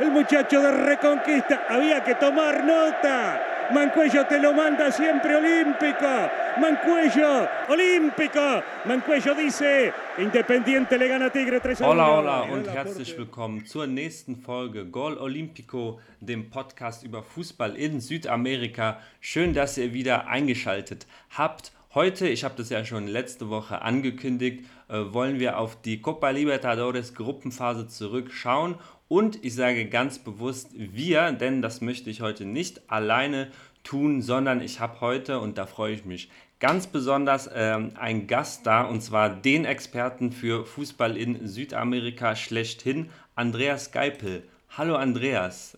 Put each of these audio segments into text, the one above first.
el muchacho de Reconquista. Había que tomar nota. Mancuello te lo manda siempre olímpico. Mancuello, olímpico. Mancuello dice, Independiente le gana Tigre 3 Hola, hola und herzlich willkommen zur nächsten Folge Gol Olympico, dem Podcast über Fußball in Südamerika. Schön, dass ihr wieder eingeschaltet habt. Heute, ich habe das ja schon letzte Woche angekündigt, äh, wollen wir auf die Copa Libertadores Gruppenphase zurückschauen und ich sage ganz bewusst wir, denn das möchte ich heute nicht alleine tun, sondern ich habe heute, und da freue ich mich ganz besonders, ähm, einen Gast da, und zwar den Experten für Fußball in Südamerika schlechthin, Andreas Geipel. Hallo Andreas.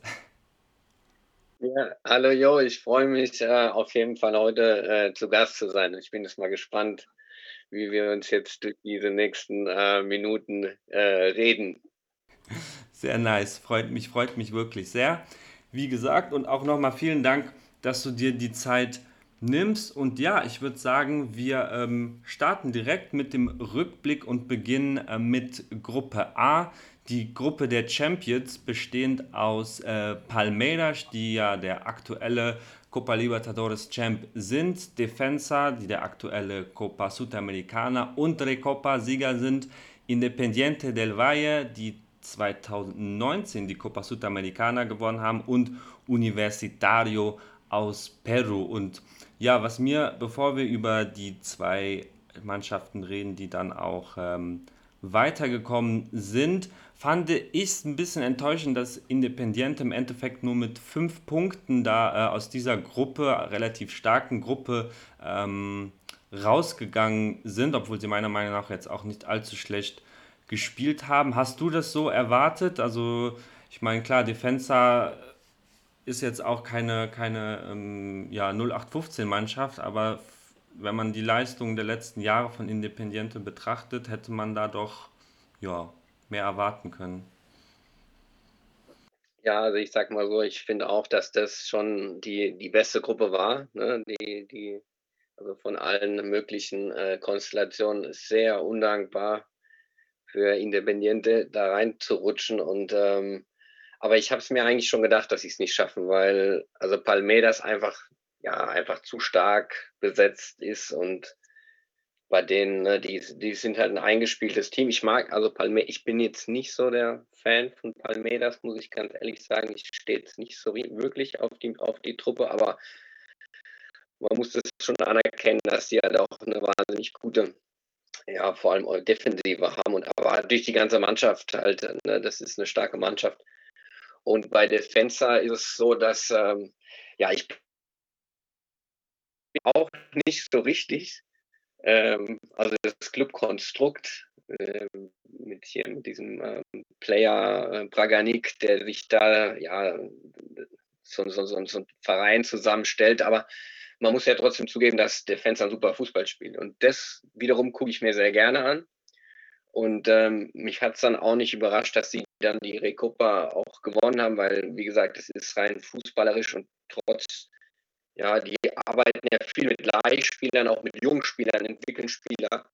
Ja, hallo Jo, ich freue mich äh, auf jeden Fall heute äh, zu Gast zu sein. Ich bin jetzt mal gespannt, wie wir uns jetzt durch diese nächsten äh, Minuten äh, reden. Sehr nice, freut mich, freut mich wirklich sehr. Wie gesagt, und auch nochmal vielen Dank, dass du dir die Zeit nimmst. Und ja, ich würde sagen, wir ähm, starten direkt mit dem Rückblick und beginnen äh, mit Gruppe A. Die Gruppe der Champions, bestehend aus äh, Palmeiras, die ja der aktuelle Copa Libertadores Champ sind, Defensa, die der aktuelle Copa Sudamericana und Recopa-Sieger sind, Independiente del Valle, die 2019 die Copa Sudamericana gewonnen haben und Universitario aus Peru. Und ja, was mir, bevor wir über die zwei Mannschaften reden, die dann auch ähm, weitergekommen sind, fand ich es ein bisschen enttäuschend, dass Independiente im Endeffekt nur mit fünf Punkten da äh, aus dieser Gruppe, relativ starken Gruppe, ähm, rausgegangen sind, obwohl sie meiner Meinung nach jetzt auch nicht allzu schlecht gespielt haben. Hast du das so erwartet? Also, ich meine, klar, Defensa ist jetzt auch keine, keine ähm, ja, 0815-Mannschaft, aber wenn man die Leistung der letzten Jahre von Independiente betrachtet, hätte man da doch ja, mehr erwarten können. Ja, also ich sag mal so, ich finde auch, dass das schon die, die beste Gruppe war. Ne? Die, die, also von allen möglichen äh, Konstellationen sehr undankbar für Independiente da reinzurutschen. Und ähm, aber ich habe es mir eigentlich schon gedacht, dass sie es nicht schaffen, weil also Palmeiras einfach ja einfach zu stark besetzt ist und bei denen, ne, die, die sind halt ein eingespieltes Team. Ich mag also Palmeiras, ich bin jetzt nicht so der Fan von Palmeiras, muss ich ganz ehrlich sagen. Ich stehe jetzt nicht so wirklich auf die, auf die Truppe, aber man muss das schon anerkennen, dass sie halt auch eine wahnsinnig gute ja, vor allem Defensive haben und aber durch die ganze Mannschaft halt, ne, das ist eine starke Mannschaft. Und bei Defensa ist es so, dass ähm, ja, ich auch nicht so richtig. Ähm, also das Clubkonstrukt äh, mit hier mit diesem ähm, Player äh, Braganik, der sich da ja so, so, so, so einen Verein zusammenstellt, aber man muss ja trotzdem zugeben, dass der Fans ein super Fußball spielt. Und das wiederum gucke ich mir sehr gerne an. Und ähm, mich hat es dann auch nicht überrascht, dass sie dann die Recopa auch gewonnen haben, weil, wie gesagt, es ist rein fußballerisch und trotz, ja, die arbeiten ja viel mit Leihspielern, auch mit Jungspielern, entwickeln Spieler.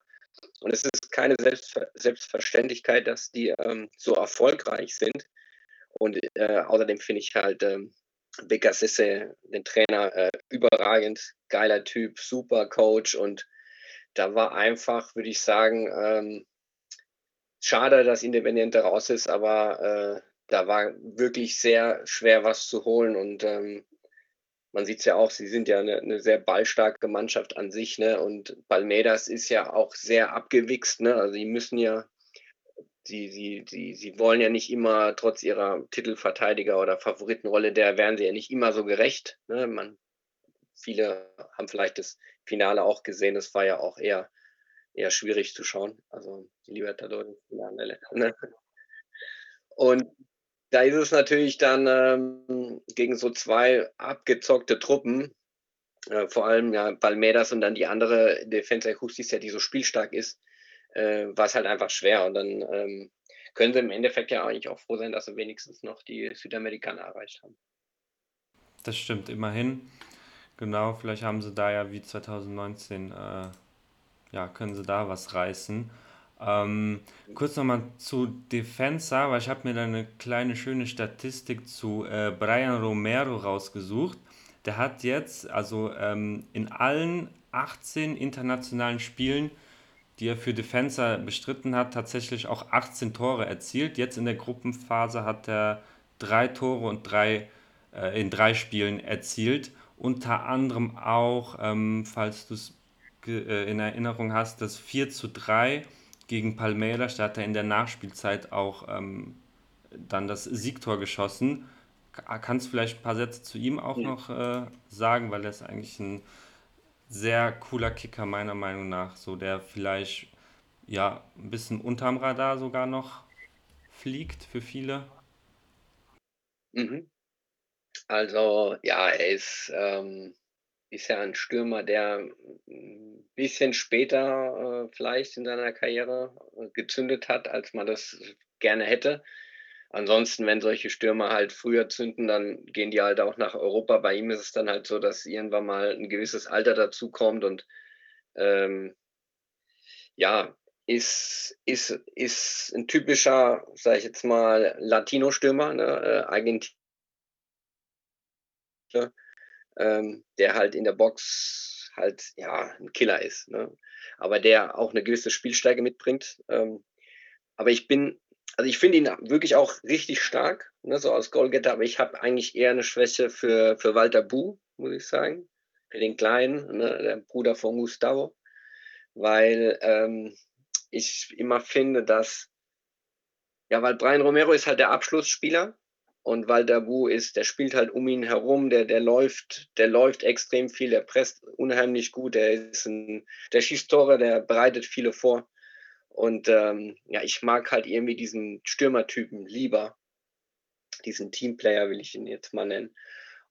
Und es ist keine Selbstver Selbstverständlichkeit, dass die ähm, so erfolgreich sind. Und äh, außerdem finde ich halt, ähm, Becker Sisse, den Trainer, äh, überragend, geiler Typ, super Coach und da war einfach, würde ich sagen, ähm, schade, dass Independiente raus ist, aber äh, da war wirklich sehr schwer was zu holen und ähm, man sieht es ja auch, sie sind ja eine, eine, sehr ballstarke Mannschaft an sich, ne? Und Palmeiras ist ja auch sehr abgewichst, ne? Also die müssen ja sie, sie, sie, sie wollen ja nicht immer, trotz ihrer Titelverteidiger oder Favoritenrolle, der werden sie ja nicht immer so gerecht. Ne? Man, viele haben vielleicht das Finale auch gesehen, das war ja auch eher, eher schwierig zu schauen. Also die Libertadores-Finale. Ne? Und da ist es natürlich dann ähm, gegen so zwei abgezockte Truppen, äh, vor allem ja Palmeiras und dann die andere Defensa Justicia, die so spielstark ist, äh, war es halt einfach schwer. Und dann ähm, können sie im Endeffekt ja eigentlich auch froh sein, dass sie wenigstens noch die Südamerikaner erreicht haben. Das stimmt, immerhin. Genau, vielleicht haben sie da ja wie 2019, äh, ja, können sie da was reißen. Ähm, kurz nochmal zu Defensa, weil ich habe mir da eine kleine schöne Statistik zu äh, Brian Romero rausgesucht. Der hat jetzt also ähm, in allen 18 internationalen Spielen, die er für Defensa bestritten hat, tatsächlich auch 18 Tore erzielt. Jetzt in der Gruppenphase hat er drei Tore und drei äh, in drei Spielen erzielt. Unter anderem auch, ähm, falls du es äh, in Erinnerung hast, das 4 zu 3 gegen Palmeiras, da hat er in der Nachspielzeit auch ähm, dann das Siegtor geschossen. Kannst du vielleicht ein paar Sätze zu ihm auch ja. noch äh, sagen, weil er ist eigentlich ein sehr cooler Kicker meiner Meinung nach, so der vielleicht ja ein bisschen unterm Radar sogar noch fliegt für viele. Mhm. Also ja, er ist, ähm, ist ja ein Stürmer, der ein bisschen später äh, vielleicht in seiner Karriere äh, gezündet hat, als man das gerne hätte. Ansonsten, wenn solche Stürmer halt früher zünden, dann gehen die halt auch nach Europa. Bei ihm ist es dann halt so, dass irgendwann mal ein gewisses Alter dazukommt und ähm, ja, ist, ist, ist ein typischer, sag ich jetzt mal, Latino-Stürmer, ne? äh, Argentinien, ähm, der halt in der Box halt ja ein Killer ist, ne? aber der auch eine gewisse Spielstärke mitbringt. Ähm, aber ich bin also ich finde ihn wirklich auch richtig stark, ne, so als Goalgetter, aber ich habe eigentlich eher eine Schwäche für, für Walter Bu, muss ich sagen. Für den Kleinen, ne, der Bruder von Gustavo. Weil ähm, ich immer finde, dass, ja, weil Brian Romero ist halt der Abschlussspieler und Walter Bu ist, der spielt halt um ihn herum, der, der läuft, der läuft extrem viel, der presst unheimlich gut, der ist ein, der schießt Tore, der bereitet viele vor. Und ähm, ja, ich mag halt irgendwie diesen Stürmertypen lieber. Diesen Teamplayer will ich ihn jetzt mal nennen.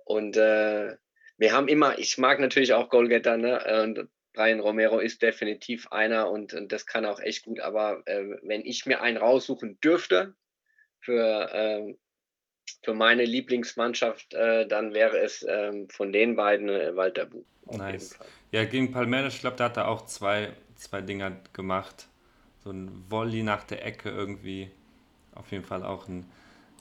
Und äh, wir haben immer, ich mag natürlich auch Goalgetter, ne? Und Brian Romero ist definitiv einer und, und das kann auch echt gut. Aber äh, wenn ich mir einen raussuchen dürfte für, äh, für meine Lieblingsmannschaft, äh, dann wäre es ähm, von den beiden äh, Walter Buch. Nice. Ja, gegen Palmeiras, ich glaube, da hat er auch zwei, zwei Dinger gemacht so ein Volley nach der Ecke irgendwie. Auf jeden Fall auch ein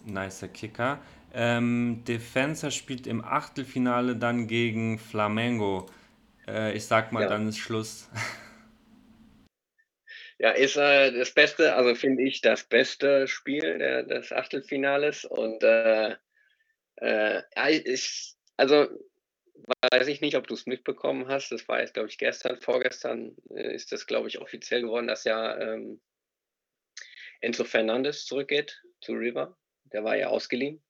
nicer Kicker. Ähm, Defensa spielt im Achtelfinale dann gegen Flamengo. Äh, ich sag mal, ja. dann ist Schluss. Ja, ist äh, das Beste, also finde ich das beste Spiel der, des Achtelfinales. Und äh, äh, ich, also weiß ich nicht, ob du es mitbekommen hast. Das war jetzt, glaube ich, gestern, vorgestern äh, ist das, glaube ich, offiziell geworden, dass ja ähm, Enzo Fernandes zurückgeht zu River. Der war ja ausgeliehen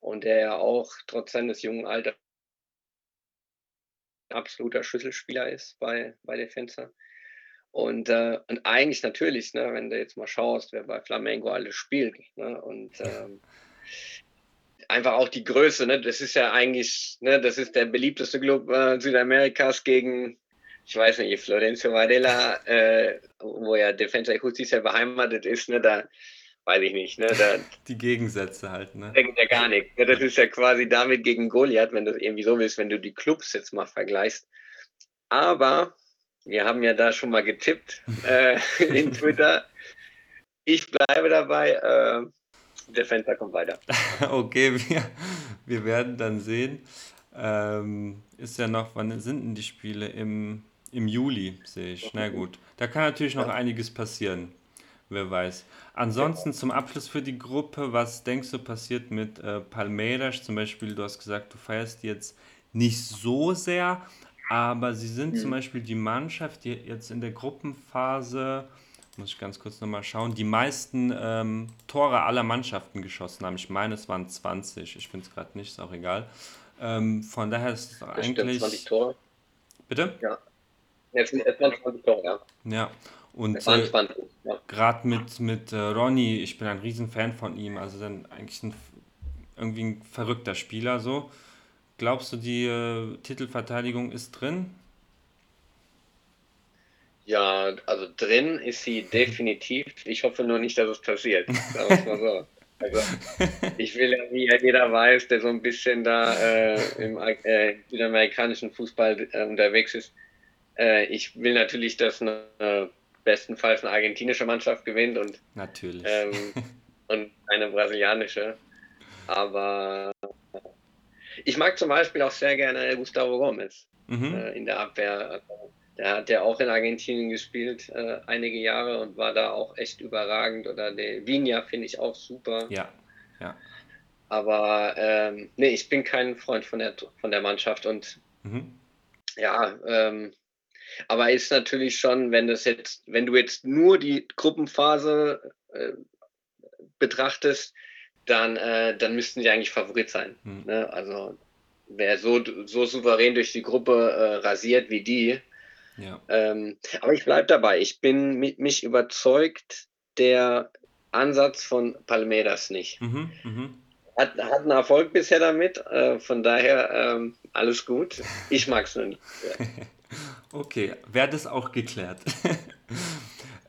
und der ja auch trotz seines jungen Alters absoluter Schlüsselspieler ist bei, bei Defensa. Und, äh, und eigentlich natürlich, ne, wenn du jetzt mal schaust, wer bei Flamengo alles spielt. Ne, und ähm, einfach auch die Größe, ne? Das ist ja eigentlich, ne, das ist der beliebteste Club äh, Südamerikas gegen, ich weiß nicht, Florencio Varela, äh, wo ja Defensa Justicia beheimatet ist, ne, da weiß ich nicht, ne, da, Die Gegensätze halt, ne? Denkt ja gar nicht. Ne? Das ist ja quasi damit gegen Goliath, wenn du es irgendwie so willst, wenn du die Clubs jetzt mal vergleichst. Aber wir haben ja da schon mal getippt äh, in Twitter. Ich bleibe dabei. Äh, der Fenster kommt weiter. okay, wir, wir werden dann sehen. Ähm, ist ja noch, wann sind denn die Spiele? Im, im Juli, sehe ich. Na gut. Da kann natürlich noch einiges passieren. Wer weiß. Ansonsten zum Abschluss für die Gruppe, was denkst du passiert mit äh, Palmeiras? Zum Beispiel, du hast gesagt, du feierst jetzt nicht so sehr, aber sie sind mhm. zum Beispiel die Mannschaft, die jetzt in der Gruppenphase muss ich ganz kurz nochmal schauen, die meisten ähm, Tore aller Mannschaften geschossen haben. Ich meine, es waren 20. Ich finde es gerade nicht, ist auch egal. Ähm, von daher ist es eigentlich. Stimmt, 20 Tore. Bitte? Ja. Es waren 20 Tore, ja. Ja. Und äh, ja. gerade mit, mit äh, Ronny, ich bin ein Riesenfan von ihm, also dann eigentlich ein, irgendwie ein verrückter Spieler so. Glaubst du, die äh, Titelverteidigung ist drin? Ja, also drin ist sie definitiv. Ich hoffe nur nicht, dass es passiert. So. Also, ich will ja, wie jeder weiß, der so ein bisschen da äh, im äh, südamerikanischen Fußball äh, unterwegs ist, äh, ich will natürlich, dass eine bestenfalls eine argentinische Mannschaft gewinnt und, Natürlich. ähm, und eine brasilianische. Aber ich mag zum Beispiel auch sehr gerne Gustavo Gomez mhm. äh, in der Abwehr. Also, der hat ja auch in Argentinien gespielt äh, einige Jahre und war da auch echt überragend. Oder der Vinja finde ich auch super. Ja, ja. Aber ähm, nee, ich bin kein Freund von der, von der Mannschaft und Mhm. ja, ähm, aber ist natürlich schon, wenn das jetzt, wenn du jetzt nur die Gruppenphase äh, betrachtest, dann, äh, dann müssten sie eigentlich Favorit sein. Mhm. Ne? Also wer so, so souverän durch die Gruppe äh, rasiert wie die. Ja. Ähm, aber ich bleibe dabei. Ich bin mi- mich überzeugt, der Ansatz von Palmeiras nicht. Mhm. Mhm. Hat, hat einen Erfolg bisher damit, äh, von daher ähm, alles gut. Ich mag es nur nicht. Okay, wäre das auch geklärt. Ähm,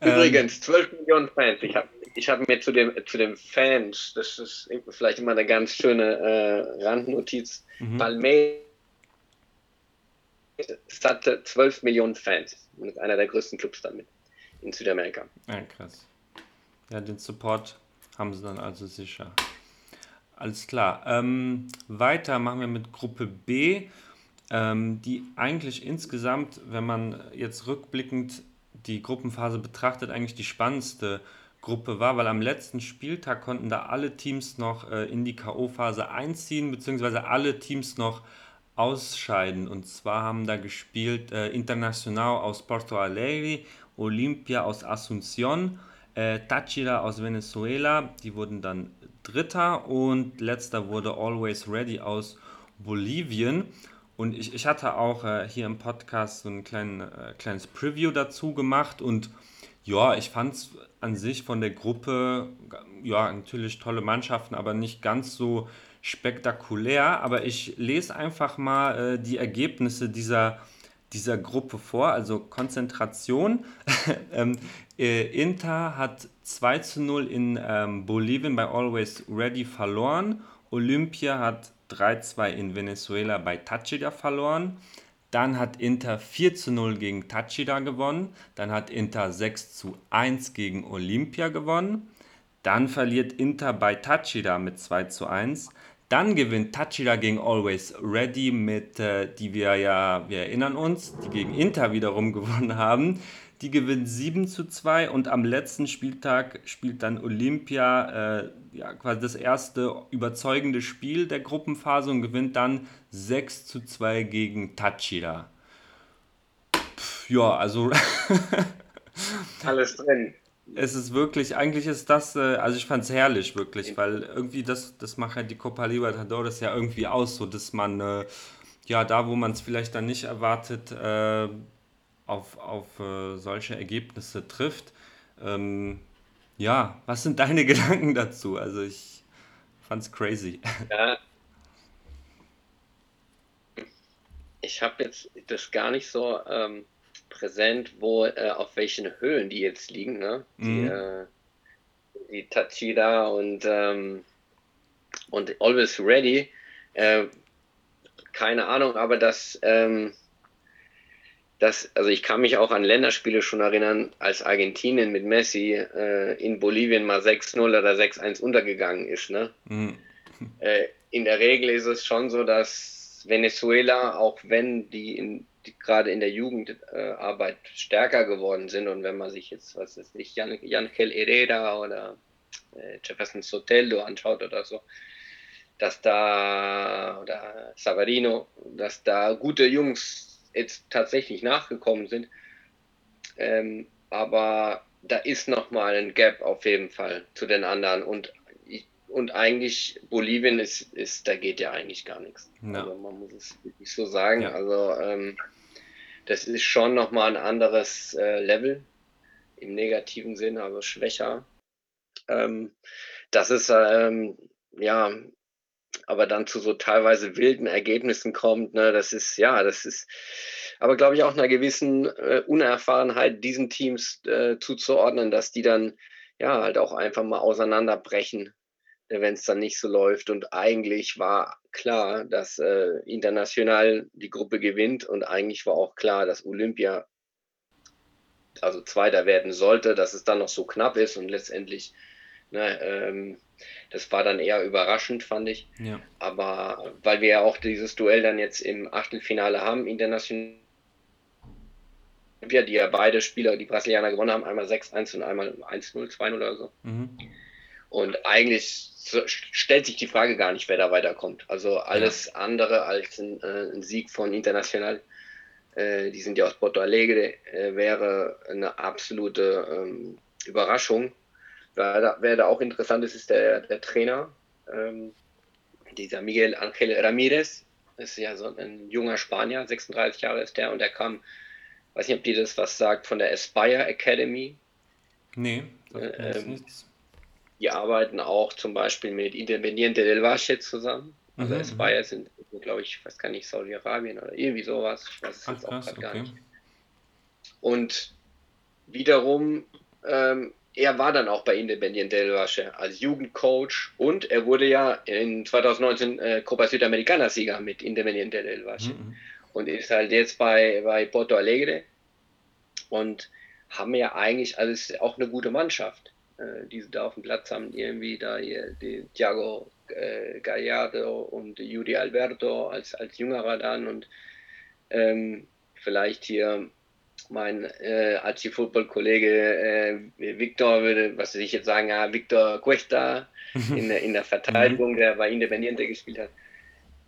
Übrigens, 12 Millionen Fans. Ich habe ich hab mir zu dem, zu den Fans, das ist vielleicht immer eine ganz schöne äh, Randnotiz, Mhm. Palmeiras hatte 12 Millionen Fans. Und ist einer der größten Clubs damit in Südamerika. Ja, krass. Ja, den Support haben sie dann also sicher. Alles klar. Ähm, weiter machen wir mit Gruppe B, ähm, die eigentlich insgesamt, wenn man jetzt rückblickend die Gruppenphase betrachtet, eigentlich die spannendste Gruppe war, weil am letzten Spieltag konnten da alle Teams noch äh, in die K.O.-Phase einziehen, beziehungsweise alle Teams noch ausscheiden. Und zwar haben da gespielt äh, Internacional aus Porto Alegre, Olimpia aus Asunción, äh, Táchira aus Venezuela, die wurden dann Dritter und letzter wurde Always Ready aus Bolivien. Und ich, ich hatte auch äh, hier im Podcast so ein klein, äh, kleines Preview dazu gemacht und ja, ich fand es an sich von der Gruppe, ja, natürlich tolle Mannschaften, aber nicht ganz so spektakulär. Aber ich lese einfach mal äh, die Ergebnisse dieser, dieser Gruppe vor, also Konzentration. ähm, äh, Inter hat 2 zu 0 in ähm, Bolivien bei Always Ready verloren. Olympia hat 3-2 in Venezuela bei Táchira verloren. Dann hat Inter 4 zu 0 gegen Táchira gewonnen. Dann hat Inter 6 zu 1 gegen Olympia gewonnen. Dann verliert Inter bei Táchira mit 2 zu 1. Dann gewinnt Táchira gegen Always Ready mit, äh, die wir ja, wir erinnern uns, die gegen Inter wiederum gewonnen haben. Die gewinnt 7 zu 2 und am letzten Spieltag spielt dann Olympia äh, ja, quasi das erste überzeugende Spiel der Gruppenphase und gewinnt dann 6 zu 2 gegen Táchira. Pff, ja, also Alles drin. Es ist wirklich, eigentlich ist das, äh, also ich fand es herrlich, wirklich, weil irgendwie das, das macht halt die Copa Libertadores ja irgendwie aus, so dass man, äh, ja, da wo man es vielleicht dann nicht erwartet, äh, auf, auf äh, solche Ergebnisse trifft. Ähm, ja, was sind deine Gedanken dazu? Also ich fand's crazy. Ja. Ich habe jetzt das gar nicht so ähm, präsent, wo äh, auf welchen Höhen die jetzt liegen, ne? Die, Mhm. äh, die Tachida und, ähm, und Always Ready. Äh, keine Ahnung, aber das, ähm, das, also ich kann mich auch an Länderspiele schon erinnern, als Argentinien mit Messi äh, in Bolivien mal 6-0 oder 6-1 untergegangen ist, ne? Mhm. Äh, in der Regel ist es schon so, dass Venezuela, auch wenn die, in, die gerade in der Jugendarbeit stärker geworden sind und wenn man sich jetzt, was ist nicht, Jan, Angel Herrera oder äh, Jefferson Soteldo anschaut oder so, dass da, oder Savarino, dass da gute Jungs jetzt tatsächlich nachgekommen sind. Ähm, aber da ist nochmal ein Gap auf jeden Fall zu den anderen und und eigentlich Bolivien ist, ist, da geht ja eigentlich gar nichts. Ja. Also man muss es wirklich so sagen. Ja. Also ähm, das ist schon nochmal ein anderes äh, Level im negativen Sinn, aber schwächer. Ähm, das ist ähm, ja, aber dann zu so teilweise wilden Ergebnissen kommt, ne, das ist ja, das ist aber glaube ich auch einer gewissen äh, Unerfahrenheit diesen Teams äh, zuzuordnen, dass die dann ja halt auch einfach mal auseinanderbrechen, wenn es dann nicht so läuft. Und eigentlich war klar, dass äh, international die Gruppe gewinnt und eigentlich war auch klar, dass Olympia also Zweiter werden sollte, dass es dann noch so knapp ist und letztendlich, ne, ähm, das war dann eher überraschend, fand ich. Ja. Aber weil wir ja auch dieses Duell dann jetzt im Achtelfinale haben, international, die ja beide Spieler, die Brasilianer gewonnen haben, einmal 6-1 und einmal 1-0, 2-0 oder so. Mhm. Und eigentlich stellt sich die Frage gar nicht, wer da weiterkommt. Also alles ja. andere als ein, äh, ein, Sieg von International, äh, die sind ja aus Porto Alegre, äh, wäre eine absolute ähm, Überraschung. Wer da, wer da, auch interessant ist, ist der, der Trainer, ähm, dieser Miguel Ángel Ramírez. ist ja so ein junger Spanier, 36 Jahre ist der und er kam, weiß nicht, ob dir das was sagt, von der Aspire Academy. Nee, das ähm, nichts die arbeiten auch zum Beispiel mit Independiente del Valle zusammen. Also mhm, Aspire mhm. sind, glaube ich, ich weiß gar nicht, Saudi-Arabien oder irgendwie sowas. Ich weiß es Ach, jetzt auch gerade okay. gar nicht. Und wiederum, ähm, er war dann auch bei Independiente del Valle als Jugendcoach und er wurde ja in 2019 äh, Copa Südamericana-Sieger mit Independiente del Valle. Mhm, mhm. Und ist halt jetzt bei, bei Porto Alegre und haben ja eigentlich alles auch eine gute Mannschaft die sie da auf dem Platz haben, irgendwie da hier die Thiago äh, Gallardo und Judy Alberto als, als Jüngerer dann und ähm, vielleicht hier mein äh, Archie-Football-Kollege äh, Victor würde, was ich jetzt sagen, ja, Victor Cuesta in, der, in der Verteidigung, der bei Independiente gespielt hat,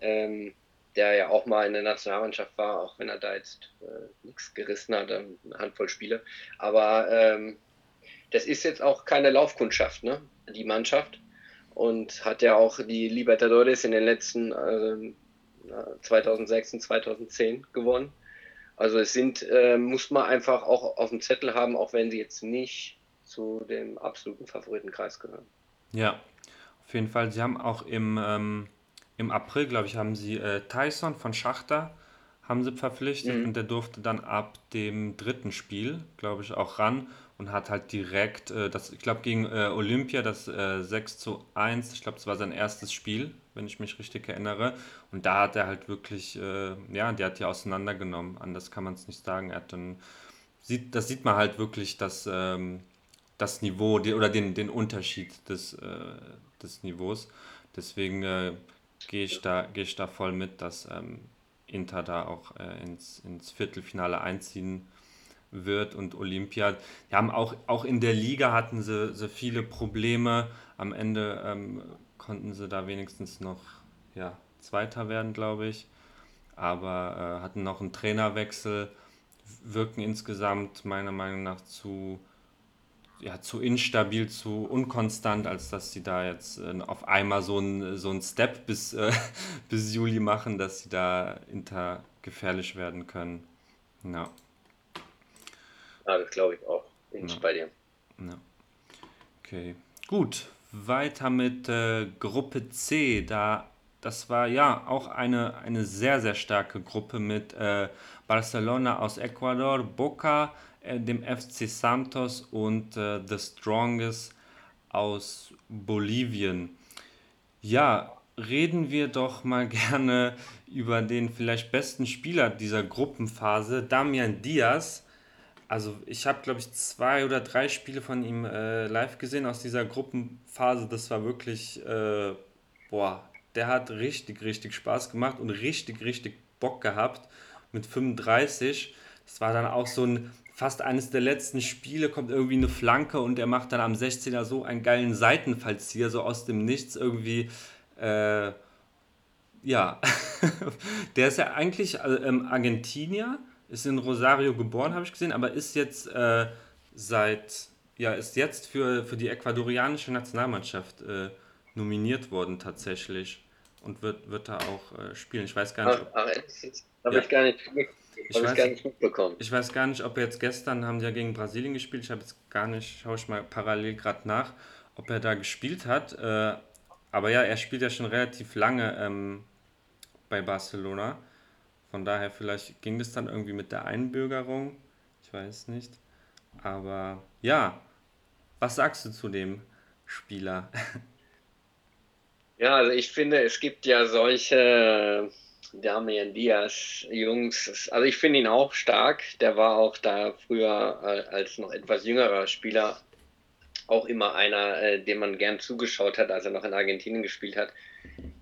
ähm, der ja auch mal in der Nationalmannschaft war, auch wenn er da jetzt äh, nichts gerissen hat, eine Handvoll Spiele. Aber ähm, das ist jetzt auch keine Laufkundschaft, ne? die Mannschaft. Und hat ja auch die Libertadores in den letzten äh, 2006 und 2010 gewonnen. Also es sind, äh, muss man einfach auch auf dem Zettel haben, auch wenn sie jetzt nicht zu dem absoluten Favoritenkreis gehören. Ja, auf jeden Fall. Sie haben auch im, ähm, im April, glaube ich, haben sie äh, Tyson von Schachter haben sie verpflichtet mhm. und der durfte dann ab dem dritten Spiel, glaube ich, auch ran und hat halt direkt, äh, das, ich glaube, gegen äh, Olympia das äh, 6 zu 1, ich glaube, das war sein erstes Spiel, wenn ich mich richtig erinnere. Und da hat er halt wirklich, äh, ja, der hat die auseinandergenommen. Anders kann man es nicht sagen. Er hat dann, sieht, das sieht man halt wirklich, dass ähm, das Niveau die, oder den, den Unterschied des, äh, des Niveaus. Deswegen äh, gehe ich, da, geh ich da voll mit, dass ähm, Inter da auch ins, ins Viertelfinale einziehen wird und Olympia. Die haben auch, auch in der Liga hatten sie, sie viele Probleme. Am Ende ähm, konnten sie da wenigstens noch ja, Zweiter werden, glaube ich. Aber äh, hatten noch einen Trainerwechsel, wirken insgesamt meiner Meinung nach zu, ja, zu instabil, zu unkonstant, als dass sie da jetzt äh, auf einmal so einen so Step bis, äh, bis Juli machen, dass sie da inter gefährlich werden können. Ja. Ja, das glaube ich auch. Bin ja. ich bei dir. Ja. Okay. Gut. Weiter mit äh, Gruppe C. Da, das war ja auch eine, eine sehr, sehr starke Gruppe mit äh, Barcelona aus Ecuador, Boca, äh, dem FC Santos und äh, The Strongest aus Bolivien. Ja, reden wir doch mal gerne über den vielleicht besten Spieler dieser Gruppenphase, Damian Diaz also ich habe, glaube ich, zwei oder drei Spiele von ihm äh, live gesehen aus dieser Gruppenphase. Das war wirklich, äh, boah, der hat richtig, richtig Spaß gemacht und richtig, richtig Bock gehabt mit 35. Das war dann auch so ein, fast eines der letzten Spiele, kommt irgendwie eine Flanke und er macht dann am 16er so einen geilen Seitenfallzieher, so aus dem Nichts irgendwie. Äh, ja, der ist ja eigentlich äh, ähm, Argentinier ist in Rosario geboren, habe ich gesehen, aber ist jetzt äh, seit, ja, ist jetzt für, für die ecuadorianische Nationalmannschaft äh, nominiert worden tatsächlich und wird, wird da auch äh, spielen. Ich weiß gar nicht. Ob, ach, habe ja. ich gar nicht ich weiß, gar nicht mitbekommen. Ich weiß gar nicht, ob er jetzt gestern haben die ja gegen Brasilien gespielt. Ich habe jetzt gar nicht, schaue ich mal parallel gerade nach, ob er da gespielt hat. Äh, aber ja, er spielt ja schon relativ lange ähm, bei Barcelona. Von daher, vielleicht ging das dann irgendwie mit der Einbürgerung. Ich weiß nicht. Aber ja, was sagst du zu dem Spieler? Ja, also ich finde, es gibt ja solche Damian Diaz, Jungs, also ich finde ihn auch stark. Der war auch da früher äh, als noch etwas jüngerer Spieler auch immer einer, äh, dem man gern zugeschaut hat, als er noch in Argentinien gespielt hat.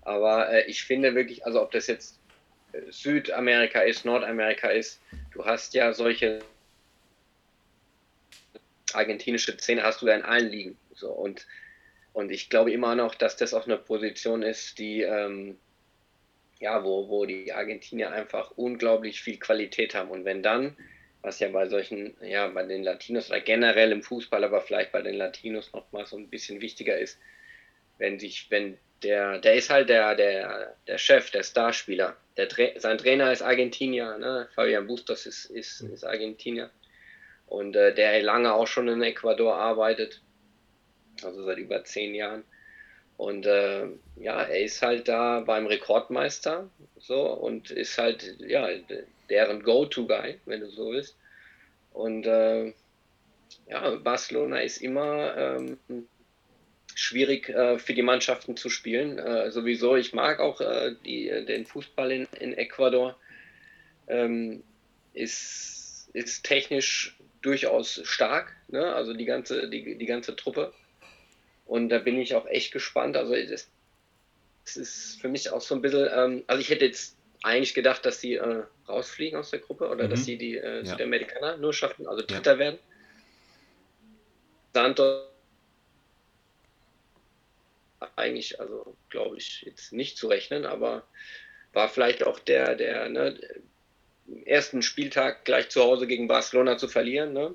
Aber äh, ich finde wirklich, also ob das jetzt Südamerika ist, Nordamerika ist, du hast ja solche argentinische Szene hast du ja in allen Ligen. So, und, und ich glaube immer noch, dass das auch eine Position ist, die ähm, ja, wo, wo die Argentinier einfach unglaublich viel Qualität haben. Und wenn dann, was ja bei solchen, ja, bei den Latinos oder generell im Fußball, aber vielleicht bei den Latinos noch mal so ein bisschen wichtiger ist, wenn sich, wenn der, der ist halt der, der, der Chef, der Starspieler. Der, sein Trainer ist Argentinier, ne? Fabian Bustos ist, ist, ist Argentinier. Und äh, der lange auch schon in Ecuador arbeitet, also seit über zehn Jahren. Und äh, ja, er ist halt da beim Rekordmeister so und ist halt ja deren Go-To-Guy, wenn du so willst. Und äh, ja, Barcelona ist immer ähm, schwierig äh, für die Mannschaften zu spielen. Äh, sowieso, ich mag auch äh, die, den Fußball in, in Ecuador. Ähm, ist, ist technisch durchaus stark, ne? also die ganze, die, die ganze Truppe. Und da bin ich auch echt gespannt. Also das, das ist für mich auch so ein bisschen, ähm, also ich hätte jetzt eigentlich gedacht, dass sie äh, rausfliegen aus der Gruppe oder mhm. dass sie die äh, ja. Südamerikaner nur schaffen, also Dritter ja. werden. Santos eigentlich, also glaube ich, jetzt nicht zu rechnen, aber war vielleicht auch der, der ne, ersten Spieltag gleich zu Hause gegen Barcelona zu verlieren. Ne?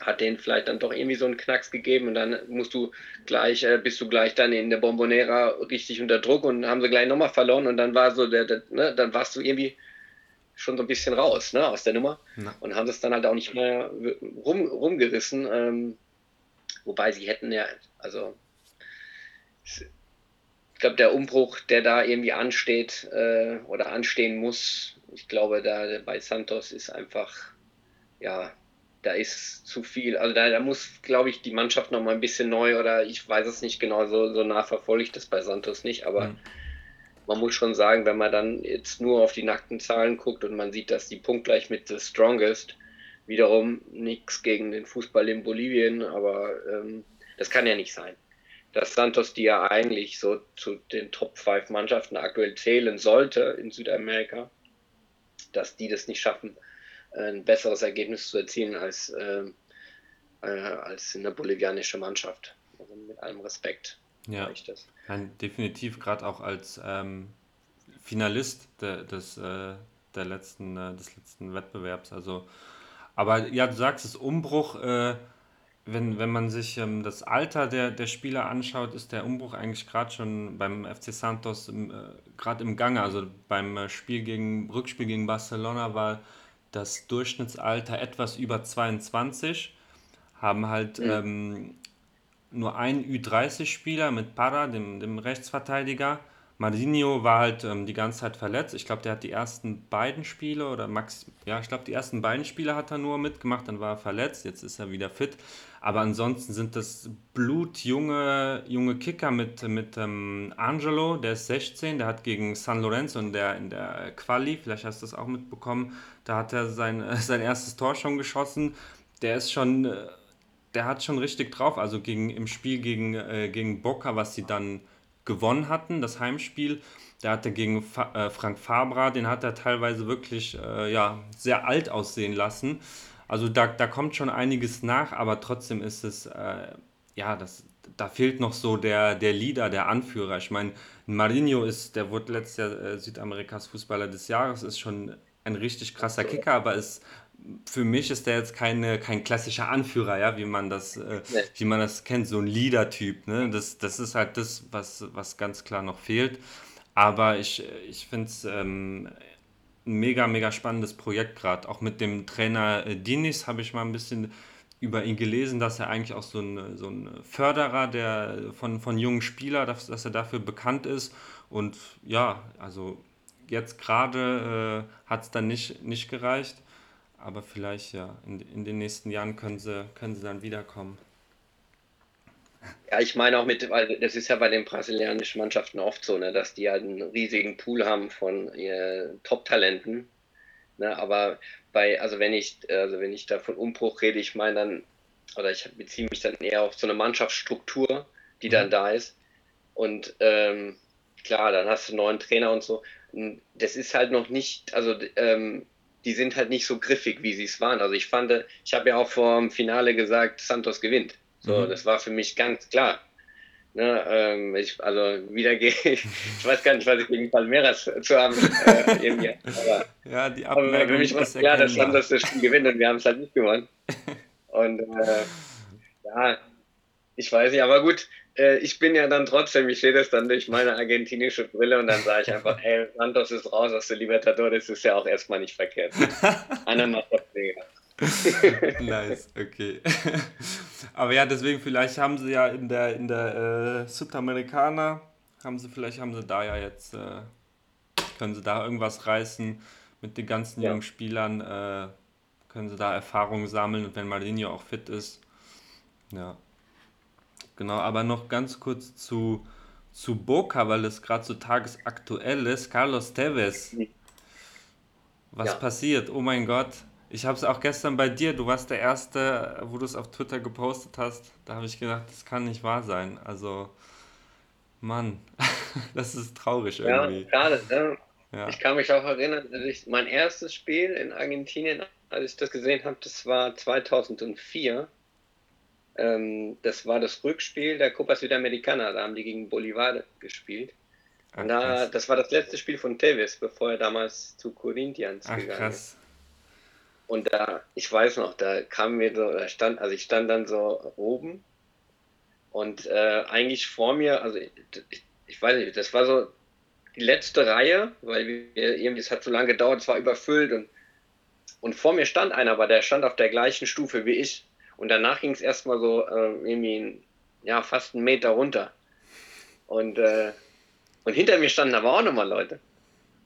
hat denen vielleicht dann doch irgendwie so einen Knacks gegeben und dann musst du gleich, äh, bist du gleich dann in der Bombonera richtig unter Druck und haben sie gleich nochmal verloren und dann war so der, der ne, dann warst du irgendwie schon so ein bisschen raus, ne, aus der Nummer ja. und haben es dann halt auch nicht mehr rum, rumgerissen, ähm, wobei sie hätten ja, also ich glaube, der Umbruch, der da irgendwie ansteht äh, oder anstehen muss, ich glaube, da bei Santos ist einfach, ja, da ist zu viel. Also da, da muss, glaube ich, die Mannschaft noch mal ein bisschen neu oder ich weiß es nicht genau, so, so nah verfolge ich das bei Santos nicht, aber mhm. man muss schon sagen, wenn man dann jetzt nur auf die nackten Zahlen guckt und man sieht, dass die punktgleich mit The Strongest wiederum nichts gegen den Fußball in Bolivien, aber ähm, das kann ja nicht sein. Dass Santos, die ja eigentlich so zu den Top 5 Mannschaften aktuell zählen sollte in Südamerika, dass die das nicht schaffen, ein besseres Ergebnis zu erzielen als, äh, äh, als eine bolivianische Mannschaft. Also mit allem Respekt. Ja, ich das. Nein, definitiv gerade auch als ähm, Finalist de, des, äh, der letzten, äh, des letzten Wettbewerbs. Also, aber ja, du sagst es, Umbruch, äh, wenn, wenn man sich ähm, das Alter der, der Spieler anschaut, ist der Umbruch eigentlich gerade schon beim FC Santos äh, gerade im Gange. Also beim äh, Spiel gegen Rückspiel gegen Barcelona war das Durchschnittsalter etwas über 22, haben halt mhm. ähm, nur einen Ü30-Spieler mit Parra, dem, dem Rechtsverteidiger. Marinho war halt ähm, die ganze Zeit verletzt. Ich glaube, der hat die ersten beiden Spiele oder Max, ja, ich glaube, die ersten beiden Spiele hat er nur mitgemacht, dann war er verletzt, jetzt ist er wieder fit. Aber ansonsten sind das blutjunge junge Kicker mit, mit ähm, Angelo, der ist 16, der hat gegen San Lorenzo in der, in der Quali, vielleicht hast du das auch mitbekommen, da hat er sein, sein erstes Tor schon geschossen. Der ist schon, äh, der hat schon richtig drauf. Also gegen, im Spiel gegen, äh, gegen Boca, was sie dann gewonnen hatten, das Heimspiel, da hat er gegen Fa äh, Frank Fabra, den hat er teilweise wirklich äh, ja, sehr alt aussehen lassen. Also da, da kommt schon einiges nach, aber trotzdem ist es, äh, ja, das, da fehlt noch so der, der Leader, der Anführer. Ich meine, Marinho ist, der wurde letztes Jahr äh, Südamerikas Fußballer des Jahres, ist schon ein richtig krasser Kicker, aber ist, für mich ist der jetzt keine, kein klassischer Anführer, ja, wie man das, äh, nee. wie man das kennt, so ein Leader-Typ. Ne? Das, das ist halt das, was, was ganz klar noch fehlt. Aber ich, ich finde es ähm, ein mega, mega spannendes Projekt gerade. Auch mit dem Trainer äh, Dinis habe ich mal ein bisschen über ihn gelesen, dass er eigentlich auch so ein, so ein Förderer der, von, von jungen Spielern, dass, dass er dafür bekannt ist. Und ja, also jetzt gerade äh, hat es dann nicht, nicht gereicht. Aber vielleicht ja, in, in den nächsten Jahren können sie, können sie dann wiederkommen. Ja, ich meine auch mit, weil das ist ja bei den brasilianischen Mannschaften oft so, ne, dass die halt einen riesigen Pool haben von äh, Top-Talenten. Ne, aber bei, also wenn ich, also wenn ich da von Umbruch rede, ich meine dann, oder ich beziehe mich dann eher auf so eine Mannschaftsstruktur, die dann mhm. da ist. Und ähm, klar, dann hast du einen neuen Trainer und so. Und das ist halt noch nicht, also ähm, die sind halt nicht so griffig, wie sie es waren. Also ich fand, ich habe ja auch vor dem Finale gesagt, Santos gewinnt. So, mhm. das war für mich ganz klar. Ne, ähm, ich, also wieder gehe ich, ich weiß gar nicht, was ich gegen Palmeiras zu haben. Äh. Aber, ja, die aber für mich war es klar, dass Santos das Spiel gewinnt und wir haben es halt nicht gewonnen. Und äh, ja, ich weiß nicht, aber gut, äh, ich bin ja dann trotzdem, ich sehe das dann durch meine argentinische Brille und dann sage ich einfach, ey, Santos ist raus aus der Libertadores, ist ja auch erstmal nicht verkehrt. Einer macht das Fehler. nice, okay. Aber ja, deswegen, vielleicht haben sie ja in der, in der äh, Südamerikaner, haben sie, vielleicht haben sie da ja jetzt, äh, können sie da irgendwas reißen mit den ganzen ja. jungen Spielern, äh, können sie da Erfahrungen sammeln und wenn Marinho auch fit ist. Ja. Genau, aber noch ganz kurz zu, zu Boca, weil es gerade so tagesaktuell ist. Carlos Tevez. Was ja. passiert? Oh mein Gott. Ich habe es auch gestern bei dir, du warst der Erste, wo du es auf Twitter gepostet hast. Da habe ich gedacht, das kann nicht wahr sein. Also, Mann, das ist traurig irgendwie. Ja, gerade. Ne? Ja. Ich kann mich auch erinnern, dass ich, mein erstes Spiel in Argentinien, als ich das gesehen habe, das war 2004. Ähm, das war das Rückspiel der Copa Sudamericana. Da haben die gegen Bolivar gespielt. Und da, das war das letzte Spiel von Tevez, bevor er damals zu Corinthians Ach, gegangen krass. ist. Und da, ich weiß noch, da kam mir so, da stand, also ich stand dann so oben und äh, eigentlich vor mir, also ich, ich, weiß nicht, das war so die letzte Reihe, weil wir, irgendwie, es hat so lange gedauert, es war überfüllt und, und vor mir stand einer, aber der stand auf der gleichen Stufe wie ich. Und danach ging es erstmal so äh, irgendwie ja, fast einen Meter runter. Und, äh, und hinter mir standen aber auch nochmal Leute.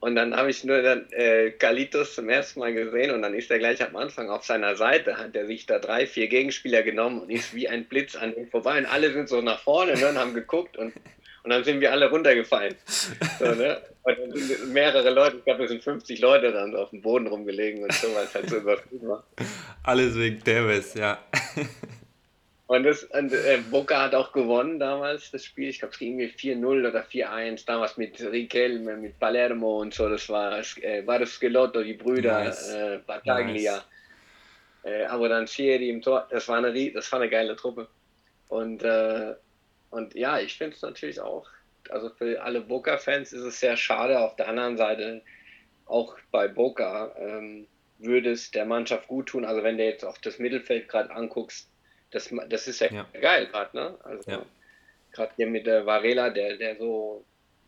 Und dann habe ich nur dann äh, Kalitos zum ersten Mal gesehen und dann ist er gleich am Anfang auf seiner Seite, hat er sich da drei, vier Gegenspieler genommen und ist wie ein Blitz an ihm vorbei und alle sind so nach vorne ne, und haben geguckt und, und dann sind wir alle runtergefallen. So, ne? Und dann sind mehrere Leute, ich glaube, es sind 50 Leute dann auf dem Boden rumgelegen und so, weil es halt so übertrieben war. Alles wegen Davis, ja. Und, das, und äh, Boca hat auch gewonnen damals das Spiel. Ich glaube, es ging irgendwie 4-0 oder 4-1. Damals mit Riquelme, mit Palermo und so. Das war, äh, war das Skelotto, die Brüder, nice. äh, Battaglia. Nice. Äh, Abodancieri im Tor. Das war eine, das war eine geile Truppe. Und, äh, und ja, ich finde es natürlich auch. Also für alle Boca-Fans ist es sehr schade. Auf der anderen Seite, auch bei Boca, ähm, würde es der Mannschaft gut tun. Also wenn du jetzt auch das Mittelfeld gerade anguckst, das, das ist ja, ja. geil gerade, ne? Also ja. gerade hier mit der Varela, der, der so,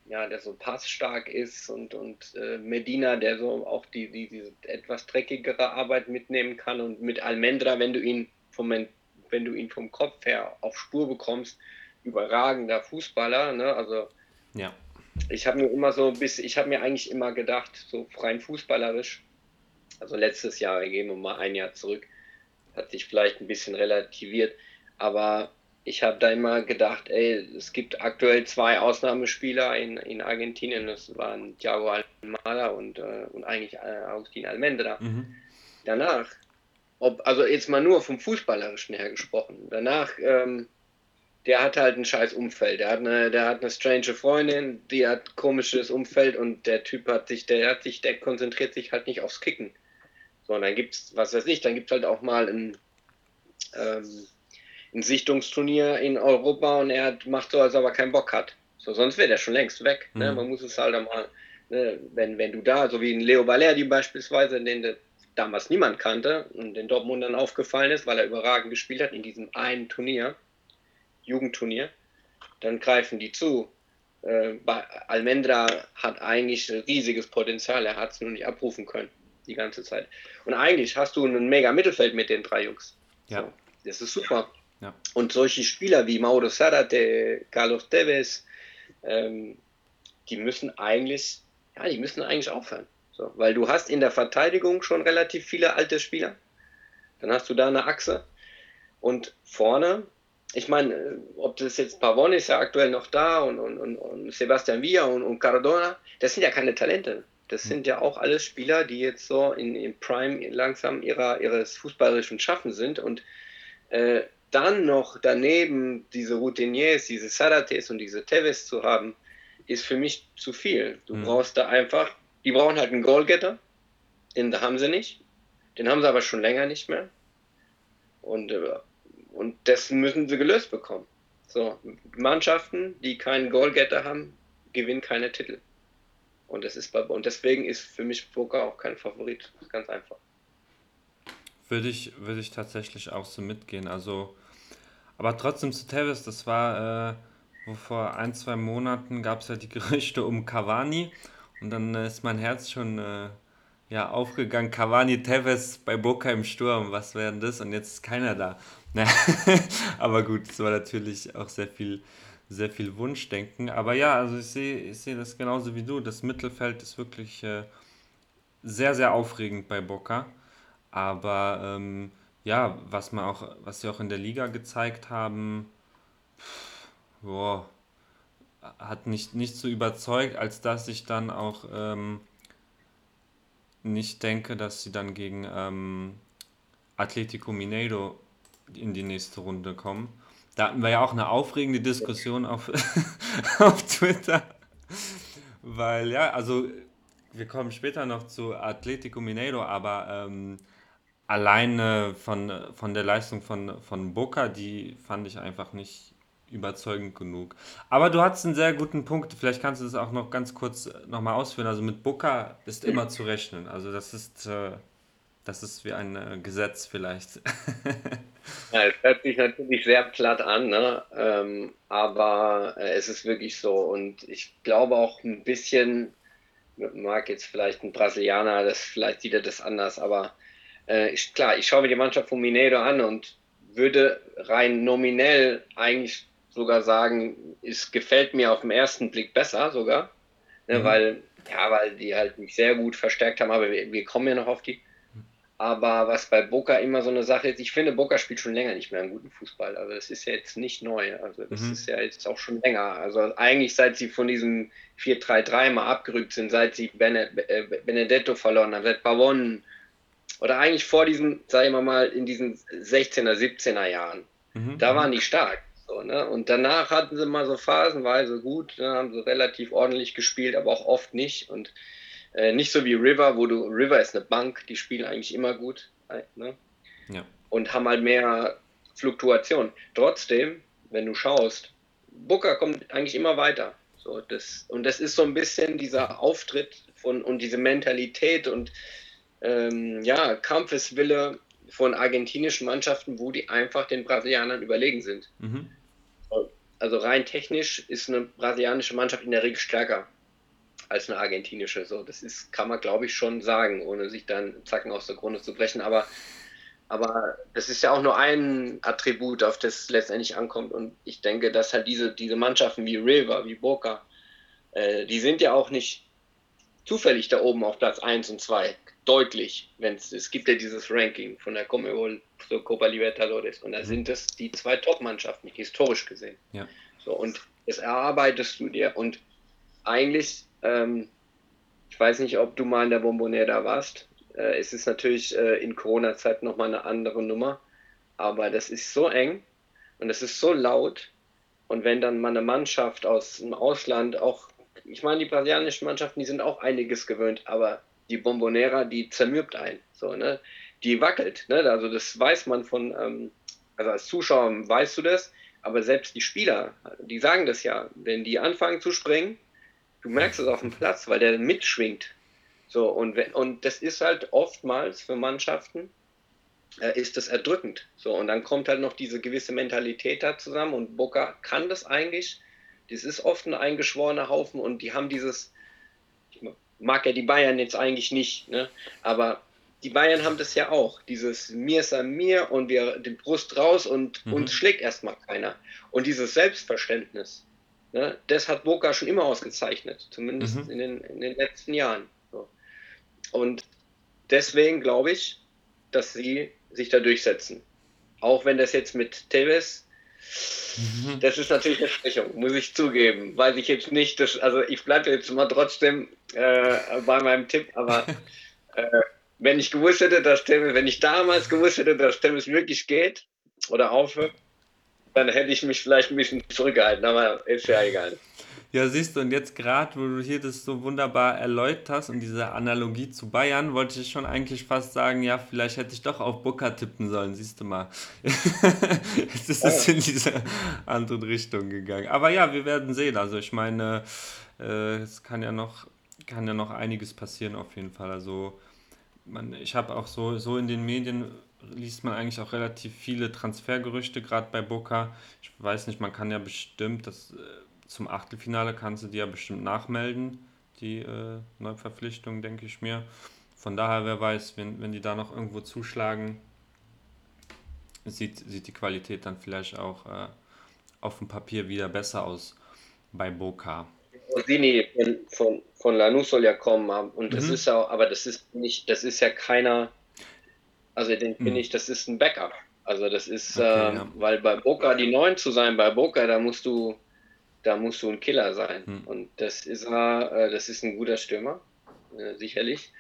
ja, der so passstark ist und, und äh, Medina, der so auch die, die, diese etwas dreckigere Arbeit mitnehmen kann und mit Almendra, wenn du ihn vom wenn du ihn vom Kopf her auf Spur bekommst, überragender Fußballer, ne? Also ja. Ich habe mir immer so bis, ich habe mir eigentlich immer gedacht, so rein fußballerisch, also letztes Jahr, gehen wir mal ein Jahr zurück, hat sich vielleicht ein bisschen relativiert, aber ich habe da immer gedacht, ey, es gibt aktuell zwei Ausnahmespieler in, in Argentinien, das waren Thiago Almada und, äh, und eigentlich äh, Agustin Almendra. Mhm. Danach, ob, also jetzt mal nur vom Fußballerischen her gesprochen, danach, ähm, der hat halt ein scheiß Umfeld, der hat eine, der hat eine strange Freundin, die hat komisches Umfeld und der Typ hat sich, der hat sich, der konzentriert sich halt nicht aufs Kicken. So, und dann gibt es, was weiß ich, dann gibt es halt auch mal ein, ähm, ein Sichtungsturnier in Europa und er macht so, als ob er keinen Bock hat. So, sonst wäre der schon längst weg. Ne? Mhm. Man muss es halt einmal, ne? wenn, wenn du da, so wie ein Leo Balerdi beispielsweise, den damals niemand kannte und den Dortmund dann aufgefallen ist, weil er überragend gespielt hat in diesem einen Turnier, Jugendturnier, dann greifen die zu. Äh, Almendra hat eigentlich riesiges Potenzial, er hat es nur nicht abrufen können die ganze Zeit. Und eigentlich hast du ein mega Mittelfeld mit den drei Jungs. Ja. So, das ist super. Ja. Und solche Spieler wie Mauro Zarate, Carlos Tevez, ähm, die müssen eigentlich, ja, die müssen eigentlich aufhören. So, weil du hast in der Verteidigung schon relativ viele alte Spieler. Dann hast du da eine Achse. Und vorne ich meine, ob das jetzt Pavone ist ja aktuell noch da und, und, und, und Sebastian Villa und, und Cardona, das sind ja keine Talente. Das sind ja auch alles Spieler, die jetzt so in, in Prime langsam ihrer, ihres fußballerischen Schaffen sind und äh, dann noch daneben diese Routiniers, diese Sarates und diese Teves zu haben, ist für mich zu viel. Du mhm. brauchst da einfach, die brauchen halt einen Goalgetter, den haben sie nicht. Den haben sie aber schon länger nicht mehr. Und, äh, und das müssen sie gelöst bekommen. So, Mannschaften, die keinen Goalgetter haben, gewinnen keine Titel. Und das ist bei, und deswegen ist für mich Poker auch kein Favorit. Ganz einfach. Würde ich, würde ich tatsächlich auch so mitgehen. Also, aber trotzdem zu Tevez, das war äh, wo vor ein, zwei Monaten gab es ja die Gerüchte um Cavani und dann ist mein Herz schon äh, ja, aufgegangen. Cavani Tevez bei Boca im Sturm, was wäre denn das? Und jetzt ist keiner da. aber gut, es war natürlich auch sehr viel, sehr viel Wunschdenken. Aber ja, also ich sehe ich seh das genauso wie du. Das Mittelfeld ist wirklich äh, sehr, sehr aufregend bei Boca. Aber ähm, ja, was man auch, was sie auch in der Liga gezeigt haben, boah, hat nicht, nicht so überzeugt, als dass ich dann auch ähm, nicht denke, dass sie dann gegen ähm, Atletico Mineiro in die nächste Runde kommen. Da hatten wir ja auch eine aufregende Diskussion auf, auf Twitter. Weil ja, also wir kommen später noch zu Atletico Mineiro, aber ähm, alleine von, von der Leistung von, von Boca, die fand ich einfach nicht überzeugend genug. Aber du hast einen sehr guten Punkt, vielleicht kannst du das auch noch ganz kurz nochmal ausführen. Also mit Boca ist immer zu rechnen. Also das ist, äh, das ist wie ein äh, Gesetz vielleicht. ja, es hört sich natürlich sehr platt an, ne? Ähm, aber äh, es ist wirklich so. Und ich glaube auch ein bisschen, mag jetzt vielleicht ein Brasilianer, das vielleicht sieht er das anders, aber äh, ich, klar, ich schaue mir die Mannschaft von Mineiro an und würde rein nominell eigentlich sogar sagen, es gefällt mir auf den ersten Blick besser sogar, ne, mhm. weil, ja, weil die halt mich sehr gut verstärkt haben, aber wir, wir, kommen ja noch auf die. Aber was bei Boca immer so eine Sache ist, ich finde, Boca spielt schon länger nicht mehr einen guten Fußball. Also das ist ja jetzt nicht neu. Also das mhm. ist ja jetzt auch schon länger. Also eigentlich seit sie von diesem 4-3-3 mal abgerückt sind, seit sie äh, Benedetto verloren haben, seit Pavon oder eigentlich vor diesem, sagen wir mal, in diesen 16er, 17er Jahren. Mhm. Da waren die stark. So, ne? Und danach hatten sie mal so phasenweise gut, ne? haben sie relativ ordentlich gespielt, aber auch oft nicht. Und äh, nicht so wie River, wo du, River ist eine Bank, die spielen eigentlich immer gut. Ne? Ja. Und haben halt mehr Fluktuation. Trotzdem, wenn du schaust, Booker kommt eigentlich immer weiter. So, das, und das ist so ein bisschen dieser Auftritt von, und diese Mentalität und ähm, ja, Kampfeswille von argentinischen Mannschaften, wo die einfach den Brasilianern überlegen sind. Mhm. Also rein technisch ist eine brasilianische Mannschaft in der Regel stärker als eine argentinische. So, das ist, kann man glaube ich schon sagen, ohne sich dann Zacken aus der Krone zu brechen. Aber, aber das ist ja auch nur ein Attribut, auf das es letztendlich ankommt. Und ich denke, dass halt diese, diese Mannschaften wie River, wie Boca, äh, die sind ja auch nicht zufällig da oben auf Platz 1 und 2 deutlich, wenn es gibt ja dieses Ranking von der Comebol zur Copa Libertadores und da mhm. sind es die zwei Top-Mannschaften historisch gesehen. Ja. So und das erarbeitest du dir und eigentlich, ähm, ich weiß nicht, ob du mal in der Bombonera warst. Äh, es ist natürlich äh, in Corona-Zeit nochmal eine andere Nummer, aber das ist so eng und es ist so laut und wenn dann mal eine Mannschaft aus dem Ausland auch ich meine, die brasilianischen Mannschaften, die sind auch einiges gewöhnt, aber die Bombonera, die zermürbt ein. So, ne? Die wackelt. Ne? Also das weiß man von, ähm, also als Zuschauer weißt du das, aber selbst die Spieler, die sagen das ja, wenn die anfangen zu springen, du merkst es auf dem Platz, weil der mitschwingt. So, und, und das ist halt oftmals für Mannschaften, äh, ist das erdrückend. So, und dann kommt halt noch diese gewisse Mentalität da zusammen und Boca kann das eigentlich. Das ist oft ein eingeschworener Haufen und die haben dieses, mag ja die Bayern jetzt eigentlich nicht, ne? aber die Bayern haben das ja auch, dieses mir ist an mir und wir die Brust raus und mhm. uns schlägt erstmal keiner. Und dieses Selbstverständnis, ne, das hat Boca schon immer ausgezeichnet, zumindest mhm. in, den, in den letzten Jahren. So. Und deswegen glaube ich, dass sie sich da durchsetzen. Auch wenn das jetzt mit Tevez Mhm. Das ist natürlich eine Schwächung, muss ich zugeben. Weiß ich jetzt nicht, dass, also ich bleibe jetzt mal trotzdem äh, bei meinem Tipp, aber äh, wenn ich gewusst hätte, dass Tennis, wenn ich damals gewusst hätte, dass Tennis wirklich geht oder aufhört, dann hätte ich mich vielleicht ein bisschen zurückgehalten, aber ist ja egal. Ja, siehst du, und jetzt gerade, wo du hier das so wunderbar erläutert hast und diese Analogie zu Bayern, wollte ich schon eigentlich fast sagen, ja, vielleicht hätte ich doch auf Booker tippen sollen, siehst du mal. jetzt ist es in diese andere Richtung gegangen. Aber ja, wir werden sehen. Also ich meine, äh, es kann ja noch, kann ja noch einiges passieren auf jeden Fall. Also man, ich habe auch so, so in den Medien liest man eigentlich auch relativ viele Transfergerüchte, gerade bei Boca. Ich weiß nicht, man kann ja bestimmt das äh, zum Achtelfinale kannst du dir ja bestimmt nachmelden, die äh, Neuverpflichtung, denke ich mir. Von daher, wer weiß, wenn, wenn die da noch irgendwo zuschlagen, sieht, sieht die Qualität dann vielleicht auch äh, auf dem Papier wieder besser aus bei Boca. Rosini von, von, von Lanús soll ja kommen, und das mhm. ist ja, aber das ist nicht, das ist ja keiner, also den finde mhm. ich, das ist ein Backup. Also das ist, okay, äh, ja. weil bei Boca die Neun zu sein, bei Boca, da musst du da musst du ein Killer sein. Hm. Und das ist er, äh, das ist ein guter Stürmer, äh, sicherlich.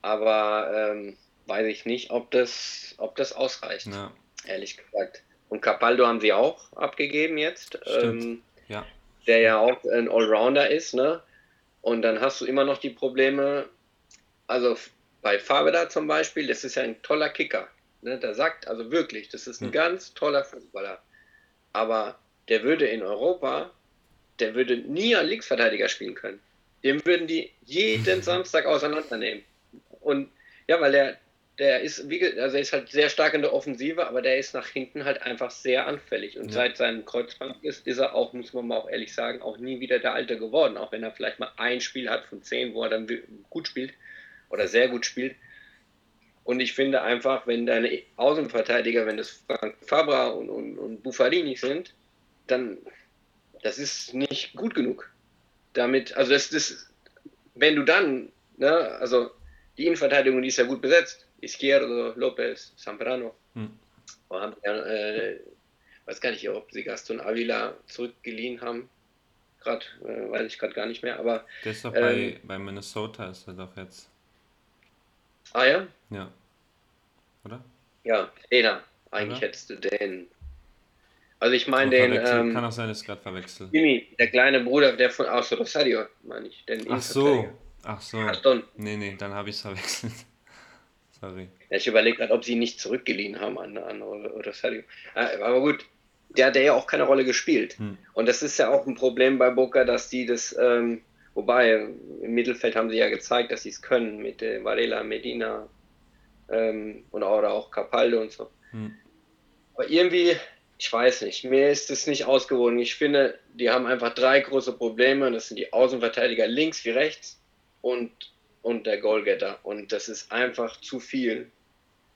Aber ähm, weiß ich nicht, ob das, ob das ausreicht, ja. ehrlich gesagt. Und Capaldo haben sie auch abgegeben jetzt. Ähm, ja. Der ja auch ein Allrounder ist, ne? Und dann hast du immer noch die Probleme, also bei Faveda zum Beispiel, das ist ja ein toller Kicker. Ne? Der sagt, also wirklich, das ist ein hm. ganz toller Fußballer. Aber der würde in Europa der würde nie als Linksverteidiger spielen können. Dem würden die jeden Samstag auseinandernehmen. Und ja, weil er, der ist, wie, also er ist halt sehr stark in der Offensive, aber der ist nach hinten halt einfach sehr anfällig. Und ja. seit seinem Kreuzband ist, ist er auch, muss man mal auch ehrlich sagen, auch nie wieder der Alte geworden. Auch wenn er vielleicht mal ein Spiel hat von zehn, wo er dann gut spielt oder sehr gut spielt. Und ich finde einfach, wenn deine Außenverteidiger, wenn das Frank Fabra und, und, und Buffarini sind, dann das ist nicht gut genug. Damit, also das, das wenn du dann, ne, also die Innenverteidigung, die ist ja gut besetzt. Izquierdo, Lopez, Zambrano. Hm. Haben, äh, weiß gar nicht, ob sie Gaston Avila zurückgeliehen haben. Gerade, äh, weiß ich gerade gar nicht mehr, aber. Der ist doch ähm, bei, bei Minnesota, ist er doch jetzt. Ah ja? Ja. Oder? Ja, Trainer. Eigentlich Oder? hättest du den also ich meine den. Ähm, kann auch sein, dass ich gerade verwechsel. Jimmy, der kleine Bruder, der von aus Rosario, meine ich. Den ach so, ach so. Aston. Nee, nee, dann habe ich es verwechselt. Sorry. Ja, ich überlege gerade, ob sie ihn nicht zurückgeliehen haben an, an Rosario. Ah, aber gut, der hat ja auch keine Rolle gespielt. Hm. Und das ist ja auch ein Problem bei Boca, dass die das, ähm, wobei im Mittelfeld haben sie ja gezeigt, dass sie es können mit äh, Varela, Medina ähm, und auch, oder auch Capaldo und so. Hm. Aber irgendwie ich weiß nicht, mir ist es nicht ausgewogen. Ich finde, die haben einfach drei große Probleme. Das sind die Außenverteidiger links wie rechts und, und der Goalgetter. Und das ist einfach zu viel.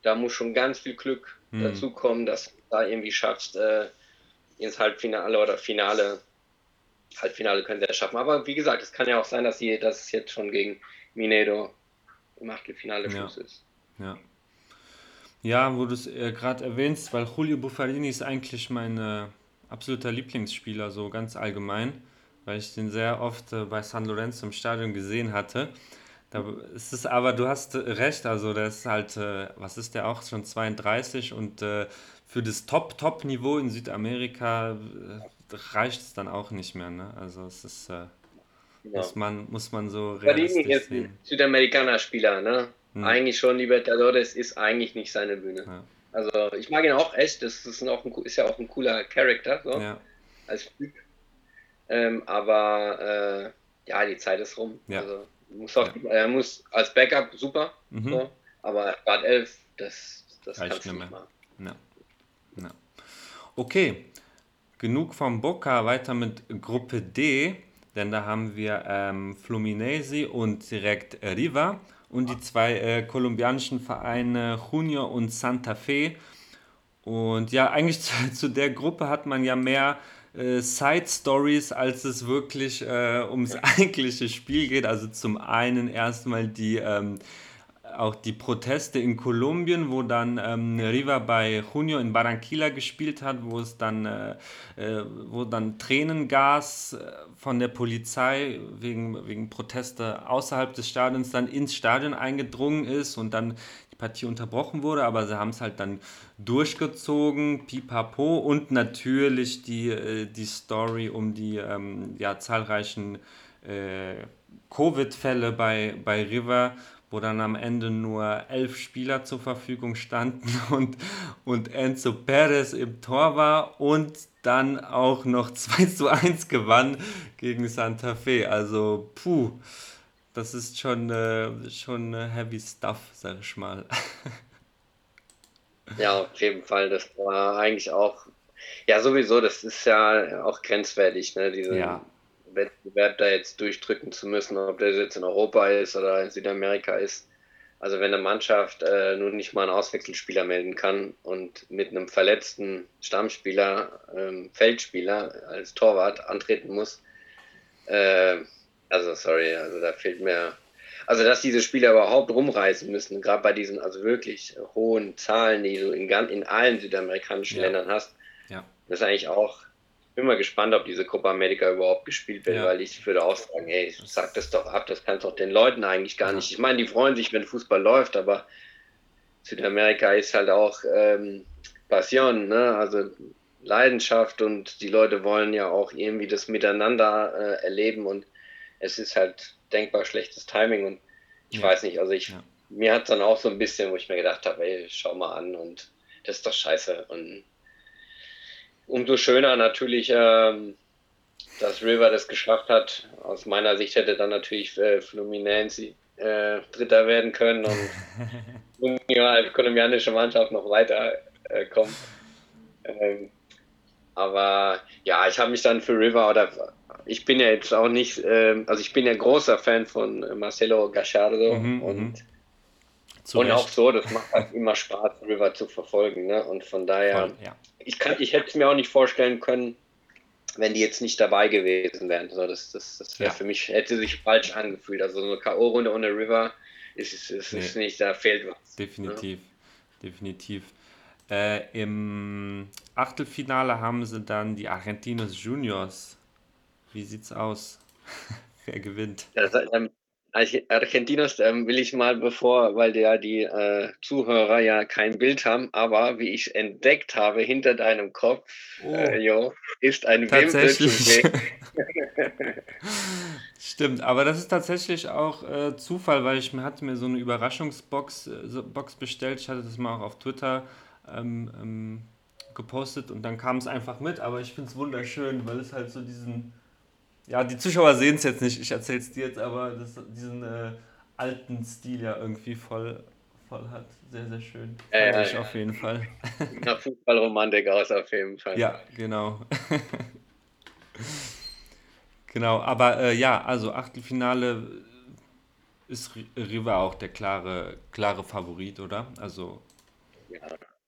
Da muss schon ganz viel Glück hm. dazu kommen, dass du da irgendwie schaffst, äh, ins Halbfinale oder Finale. Halbfinale können sie ja schaffen. Aber wie gesagt, es kann ja auch sein, dass, sie, dass es jetzt schon gegen Minedo im Achtelfinale Schluss ja. ist. Ja. Ja, wo du es äh, gerade erwähnst, weil Julio Buffarini ist eigentlich mein äh, absoluter Lieblingsspieler, so ganz allgemein, weil ich den sehr oft äh, bei San Lorenzo im Stadion gesehen hatte. Da ist es aber, du hast recht, also der ist halt, äh, was ist der auch, schon 32 und äh, für das Top-Top-Niveau in Südamerika äh, reicht es dann auch nicht mehr, ne? Also es ist, ja. muss, man, muss man so realistisch sehen. ist ein Südamerikaner-Spieler, ne? Hm. Eigentlich schon Libertadores ist eigentlich nicht seine Bühne. Ja. Also ich mag ihn auch echt, das ist, auch ein, ist ja auch ein cooler Charakter, so, ja. als Typ. Ähm, aber äh, ja, die Zeit ist rum. Ja. Also, muss auch, er muss als Backup super, mhm. so, aber Grad 11, das, das Reicht kannst nicht machen. Ja. Ja. Okay, genug vom Boca, weiter mit Gruppe D, denn da haben wir ähm, Fluminense und direkt Riva und die zwei äh, kolumbianischen Vereine Junior und Santa Fe. Und ja, eigentlich zu, zu der Gruppe hat man ja mehr äh, Side Stories, als es wirklich äh, ums eigentliche Spiel geht. Also zum einen erstmal die ähm, auch die Proteste in Kolumbien, wo dann ähm, River bei Junio in Barranquilla gespielt hat, wo es dann, äh, äh, wo dann Tränengas äh, von der Polizei wegen, wegen Proteste außerhalb des Stadions dann ins Stadion eingedrungen ist und dann die Partie unterbrochen wurde, aber sie haben es halt dann durchgezogen, pipapo. Und natürlich die, äh, die Story um die ähm, ja, zahlreichen äh, Covid-Fälle bei, bei River, wo dann am Ende nur elf Spieler zur Verfügung standen und, und Enzo Perez im Tor war und dann auch noch 2 zu 1 gewann gegen Santa Fe. Also, puh, das ist schon, äh, schon heavy stuff, sag ich mal. Ja, auf jeden Fall. Das war eigentlich auch, ja, sowieso, das ist ja auch grenzwertig, ne? Diese, ja. Wettbewerb da jetzt durchdrücken zu müssen, ob das jetzt in Europa ist oder in Südamerika ist. Also wenn eine Mannschaft äh, nun nicht mal einen Auswechselspieler melden kann und mit einem verletzten Stammspieler, ähm, Feldspieler als Torwart antreten muss, äh, also sorry, also da fehlt mir, also dass diese Spieler überhaupt rumreisen müssen, gerade bei diesen also wirklich hohen Zahlen, die du in, in allen südamerikanischen ja. Ländern hast, ja. das ist eigentlich auch bin mal gespannt, ob diese Copa America überhaupt gespielt wird, ja. weil ich würde auch sagen, ey, sag das doch ab, das kannst doch den Leuten eigentlich gar nicht. Ich meine, die freuen sich, wenn Fußball läuft, aber Südamerika ist halt auch ähm, Passion, ne? also Leidenschaft und die Leute wollen ja auch irgendwie das miteinander äh, erleben und es ist halt denkbar schlechtes Timing und ich ja. weiß nicht, also ich, ja. mir hat es dann auch so ein bisschen, wo ich mir gedacht habe, ey, schau mal an und das ist doch scheiße und umso schöner natürlich, ähm, dass River das geschafft hat. Aus meiner Sicht hätte dann natürlich äh, Fluminense äh, Dritter werden können und ja, als kolumbianische Mannschaft noch weiter äh, kommt. Ähm, aber ja, ich habe mich dann für River oder ich bin ja jetzt auch nicht, äh, also ich bin ja großer Fan von Marcelo Gachardo mhm, und mhm. und auch so, das macht halt immer Spaß, River zu verfolgen. Ne? Und von daher, Voll, ja ich, kann, ich hätte es mir auch nicht vorstellen können, wenn die jetzt nicht dabei gewesen wären. So, das das, das wäre ja. für mich, hätte sich falsch angefühlt. Also so eine K.O.-Runde ohne River ist, ist, ist, nee. nicht, da fehlt was. Definitiv, ne? definitiv. Äh, Im Achtelfinale haben sie dann die Argentinos Juniors. Wie sieht's aus? Wer gewinnt? Das, ähm, Argentinos ähm, will ich mal bevor, weil ja die äh, Zuhörer ja kein Bild haben, aber wie ich entdeckt habe, hinter deinem Kopf, oh. äh, jo, ist ein tatsächlich. Stimmt, aber das ist tatsächlich auch äh, Zufall, weil ich mir hatte mir so eine Überraschungsbox äh, Box bestellt. Ich hatte das mal auch auf Twitter ähm, ähm, gepostet und dann kam es einfach mit. Aber ich finde es wunderschön, weil es halt so diesen ja, die Zuschauer sehen es jetzt nicht, ich erzähle es dir jetzt, aber das, diesen äh, alten Stil ja irgendwie voll, voll hat. Sehr, sehr schön. Ja, ja, ja. auf jeden Fall. Nach Fußballromantik aus, auf jeden Fall. Ja, genau. genau, aber äh, ja, also Achtelfinale ist River auch der klare, klare Favorit, oder? Also. Ja,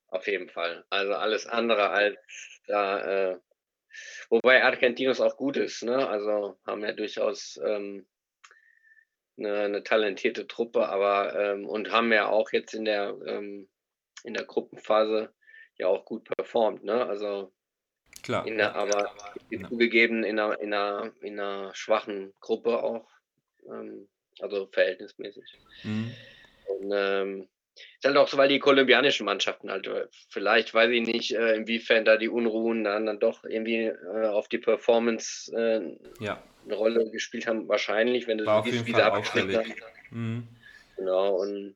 auf jeden Fall. Also alles andere als da. Äh, Wobei Argentinos auch gut ist, ne? Also haben ja durchaus ähm, eine, eine, talentierte Truppe, aber ähm, und haben ja auch jetzt in der ähm, in der Gruppenphase ja auch gut performt, ne? Also klar. In der, aber ja. zugegeben in einer, in, einer, in einer schwachen Gruppe auch, ähm, also verhältnismäßig. Mhm. Und ähm, ist halt auch so, weil die kolumbianischen Mannschaften halt, äh, vielleicht weiß ich nicht, äh, inwiefern da die Unruhen dann, dann doch irgendwie äh, auf die Performance ja. eine Rolle gespielt haben. Wahrscheinlich, wenn du War wie sie abgeschnitten haben. Mhm. Genau, und,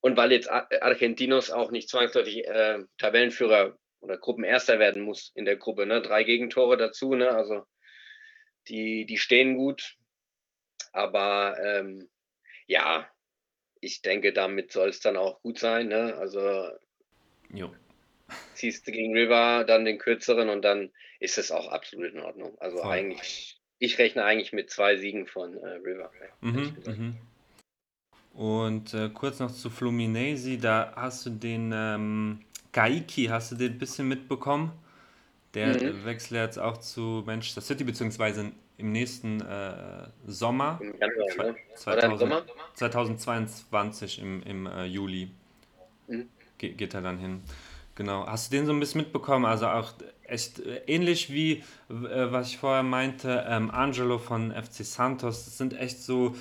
und weil jetzt Argentinos auch nicht zwangsläufig äh, Tabellenführer oder Gruppenerster werden muss in der Gruppe, ne? Drei Gegentore dazu, ne? Also die, die stehen gut. Aber ähm, ja, ich denke, damit soll es dann auch gut sein. Ne? Also jo. ziehst du gegen River dann den kürzeren und dann ist es auch absolut in Ordnung. Also Voll. eigentlich, ich rechne eigentlich mit zwei Siegen von äh, River. Mhm, mhm. Und äh, kurz noch zu Fluminense, da hast du den ähm, Gaiki, hast du den ein bisschen mitbekommen? Der mhm. wechselt jetzt auch zu Manchester City, beziehungsweise im nächsten äh, Sommer, Im Januar, ne? Oder im 2000, Sommer? 2022 im, im äh, Juli Mhm. ge geht er dann hin. Genau. Hast du den so ein bisschen mitbekommen? Also auch echt äh, ähnlich wie, äh, was ich vorher meinte, ähm, Angelo von FC Santos. Das sind echt so,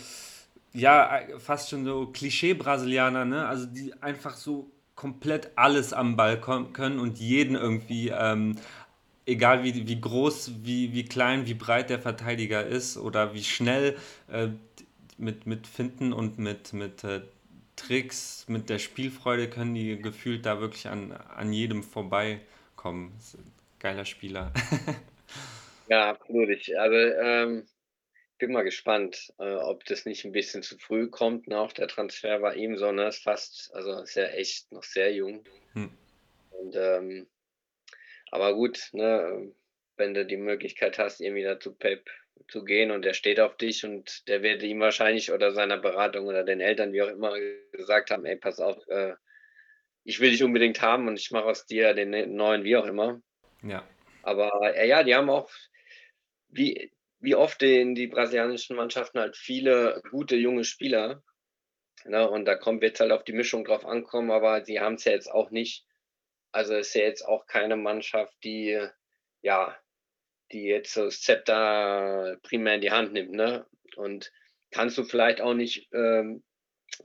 ja, äh, fast schon so Klischee-Brasilianer, ne? Also die einfach so komplett alles am Ball können und jeden irgendwie, ähm, egal wie, wie groß, wie, wie klein, wie breit der Verteidiger ist oder wie schnell, äh, mit, mit Finten und mit, mit äh, Tricks, mit der Spielfreude können die gefühlt da wirklich an, an jedem vorbeikommen. Geiler Spieler. Ja, absolut. Ich, also, ähm, bin mal gespannt, äh, ob das nicht ein bisschen zu früh kommt, auch der Transfer bei ihm, sondern ist fast, also ist ja echt noch sehr jung. Hm. Und ähm, aber gut, ne, wenn du die Möglichkeit hast, irgendwie da zu Pep zu gehen und der steht auf dich und der wird ihm wahrscheinlich oder seiner Beratung oder den Eltern, wie auch immer, gesagt haben, ey, pass auf, äh, ich will dich unbedingt haben und ich mache aus dir den ne-, neuen, wie auch immer. Ja, Aber äh, ja, die haben auch, wie, wie oft in die brasilianischen Mannschaften halt viele gute junge Spieler. Ne? Und da kommt jetzt halt auf die Mischung drauf ankommen, aber sie haben es ja jetzt auch nicht. Also es ist ja jetzt auch keine Mannschaft, die ja, die jetzt so das Zepter primär in die Hand nimmt, ne? Und kannst du vielleicht auch nicht ähm,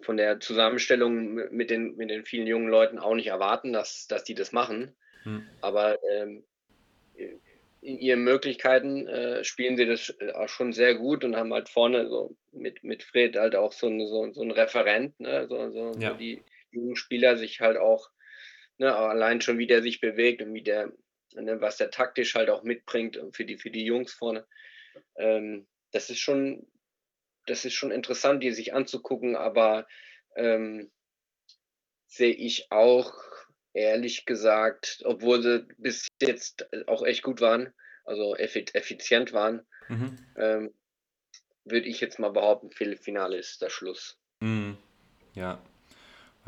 von der Zusammenstellung mit den, mit den vielen jungen Leuten auch nicht erwarten, dass, dass die das machen. hm. Aber ähm, in ihren Möglichkeiten äh, spielen sie das äh, auch schon sehr gut und haben halt vorne so mit, mit Fred halt auch so, ein- so, so ein Referent, ne? so, so, so Ja. die jungen Spieler sich halt auch, ne, allein schon wie der sich bewegt und wie der, ne, was der taktisch halt auch mitbringt für die, für die Jungs vorne. Ähm, das ist schon, das ist schon interessant, die sich anzugucken, aber ähm, sehe ich auch, ehrlich gesagt, obwohl sie bis jetzt auch echt gut waren, also effi- effizient waren, Mhm. ähm, würde ich jetzt mal behaupten, Viertelfinale ist der Schluss. Mhm. Ja,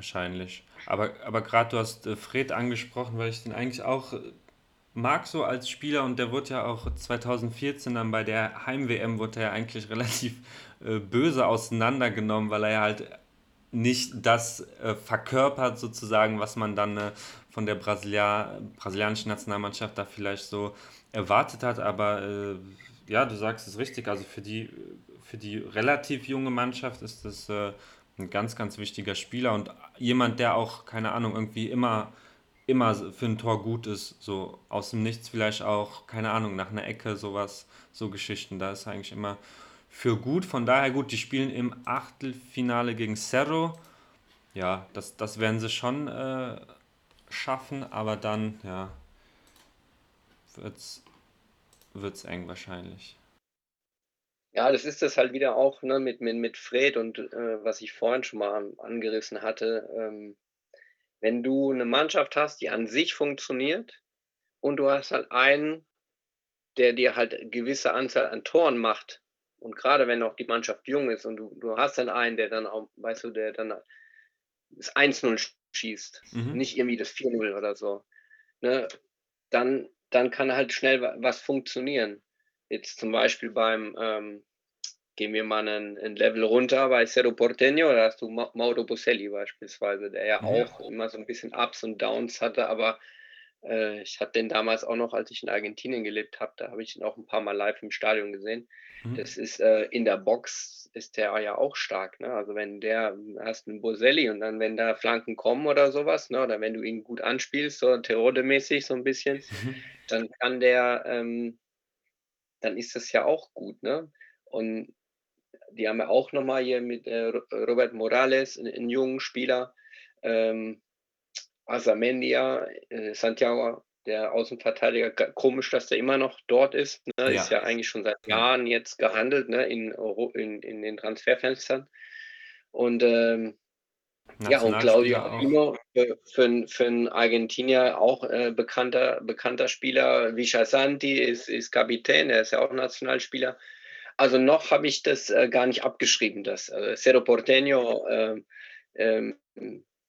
wahrscheinlich. Aber, aber gerade du hast äh, Fred angesprochen, weil ich den eigentlich auch äh, mag so als Spieler und der wurde ja auch 2014 dann bei der Heim-WM wurde er ja eigentlich relativ äh, böse auseinandergenommen, weil er halt nicht das äh, verkörpert sozusagen, was man dann äh, von der Brasilia brasilianischen Nationalmannschaft da vielleicht so erwartet hat. Aber ja, du sagst es richtig. Also für die, für die relativ junge Mannschaft ist das ein ganz, ganz wichtiger Spieler und jemand, der auch, keine Ahnung, irgendwie immer, immer für ein Tor gut ist. So aus dem Nichts vielleicht auch, keine Ahnung, nach einer Ecke, sowas, so Geschichten. Da ist eigentlich immer für gut. Von daher gut, die spielen im Achtelfinale gegen Cerro. Ja, das, das werden sie schon äh, schaffen, aber dann, ja, wird's, wird's eng wahrscheinlich. Ja, das ist das halt wieder auch ne, mit, mit, mit Fred und äh, was ich vorhin schon mal an, angerissen hatte. Ähm, wenn du eine Mannschaft hast, die an sich funktioniert und du hast halt einen, der dir halt eine gewisse Anzahl an Toren macht und gerade wenn auch die Mannschaft jung ist und du, du hast dann einen, der dann auch, weißt du, der dann das 1-0 schießt, Mhm. nicht irgendwie das 4-0 oder so, ne, dann, dann kann halt schnell wa- was funktionieren. Jetzt zum Beispiel beim, ähm, gehen wir mal ein, ein Level runter bei Cerro Porteño, da hast du Ma Mauro Boselli beispielsweise, der ja Mhm. auch immer so ein bisschen Ups und Downs hatte, aber äh, ich hatte den damals auch noch, als ich in Argentinien gelebt habe, da habe ich ihn auch ein paar Mal live im Stadion gesehen. Mhm. Das ist äh, in der Box ist der ja auch stark, ne? Also wenn der hast einen Boselli und dann wenn da Flanken kommen oder sowas, ne? Oder wenn du ihn gut anspielst, so Terode-mäßig so ein bisschen, Mhm. dann kann der, ähm, dann ist das ja auch gut, ne? Und die haben ja auch nochmal hier mit äh, Ro- Robert Morales, einen, jungen Spieler, ähm, Azamendia, äh, Santiago, der Außenverteidiger, komisch, dass der immer noch dort ist. Ne? Ja. Ist ja eigentlich schon seit Ja. Jahren jetzt gehandelt ne? in, in, in den Transferfenstern. Und ähm, ja, und Claudio. Aquino, für, für, für einen Argentinier auch äh, bekannter, bekannter Spieler. Villa Santi ist, ist Kapitän, der ist ja auch Nationalspieler. Also noch habe ich das äh, gar nicht abgeschrieben. Das äh, Cerro Porteño ähm, ähm,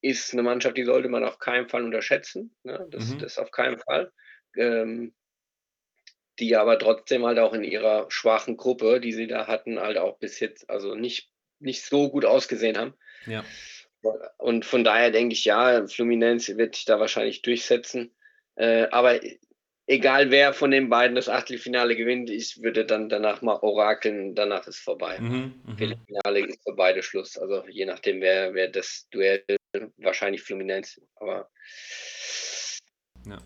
ist eine Mannschaft, die sollte man auf keinen Fall unterschätzen. Ne? Das, Mhm. das auf keinen Fall. Ähm, die aber trotzdem halt auch in ihrer schwachen Gruppe, die sie da hatten, halt auch bis jetzt also nicht, nicht so gut ausgesehen haben. Ja. Und von daher denke ich, ja, Fluminense wird sich da wahrscheinlich durchsetzen. Äh, aber egal wer von den beiden das Achtelfinale gewinnt, ich würde dann danach mal orakeln, danach ist vorbei. Mhm, mhm. Viertelfinale ist für beide Schluss. Also je nachdem, wer, wer das Duell, wahrscheinlich Fluminense. Aber ja.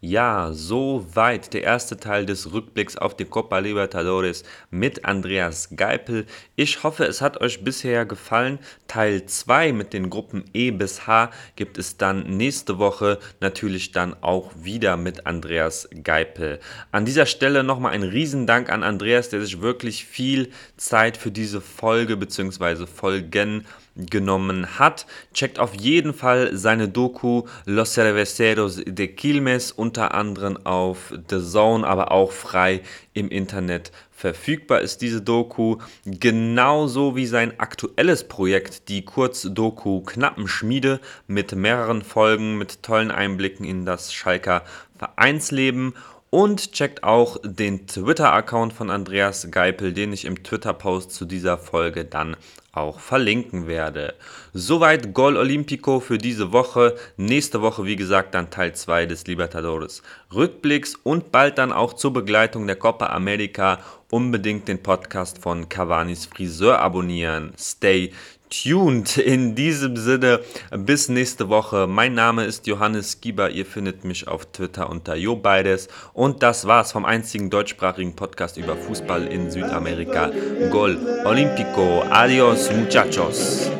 Ja, soweit der erste Teil des Rückblicks auf die Copa Libertadores mit Andreas Geipel. Ich hoffe, es hat euch bisher gefallen. Teil 2 mit den Gruppen E bis H gibt es dann nächste Woche natürlich dann auch wieder mit Andreas Geipel. An dieser Stelle nochmal ein Riesendank an Andreas, der sich wirklich viel Zeit für diese Folge bzw. Folgen genommen hat. Checkt auf jeden Fall seine Doku Los Cerveceros de Quilmes unter anderem auf The Zone, aber auch frei im Internet verfügbar ist diese Doku, genauso wie sein aktuelles Projekt, die Kurzdoku Knappenschmiede mit mehreren Folgen, mit tollen Einblicken in das Schalker Vereinsleben und checkt auch den Twitter-Account von Andreas Geipel, den ich im Twitter-Post zu dieser Folge dann auch verlinken werde. Soweit Gol Olimpico für diese Woche. Nächste Woche, wie gesagt, dann Teil 2 des Libertadores Rückblicks und bald dann auch zur Begleitung der Copa America unbedingt den Podcast von Cavanis Friseur abonnieren. Stay tuned. In diesem Sinne, bis nächste Woche. Mein Name ist Johannes Gieber. Ihr findet mich auf Twitter unter JoBeides. Und das war's vom einzigen deutschsprachigen Podcast über Fußball in Südamerika. Gol Olímpico. Adios, muchachos.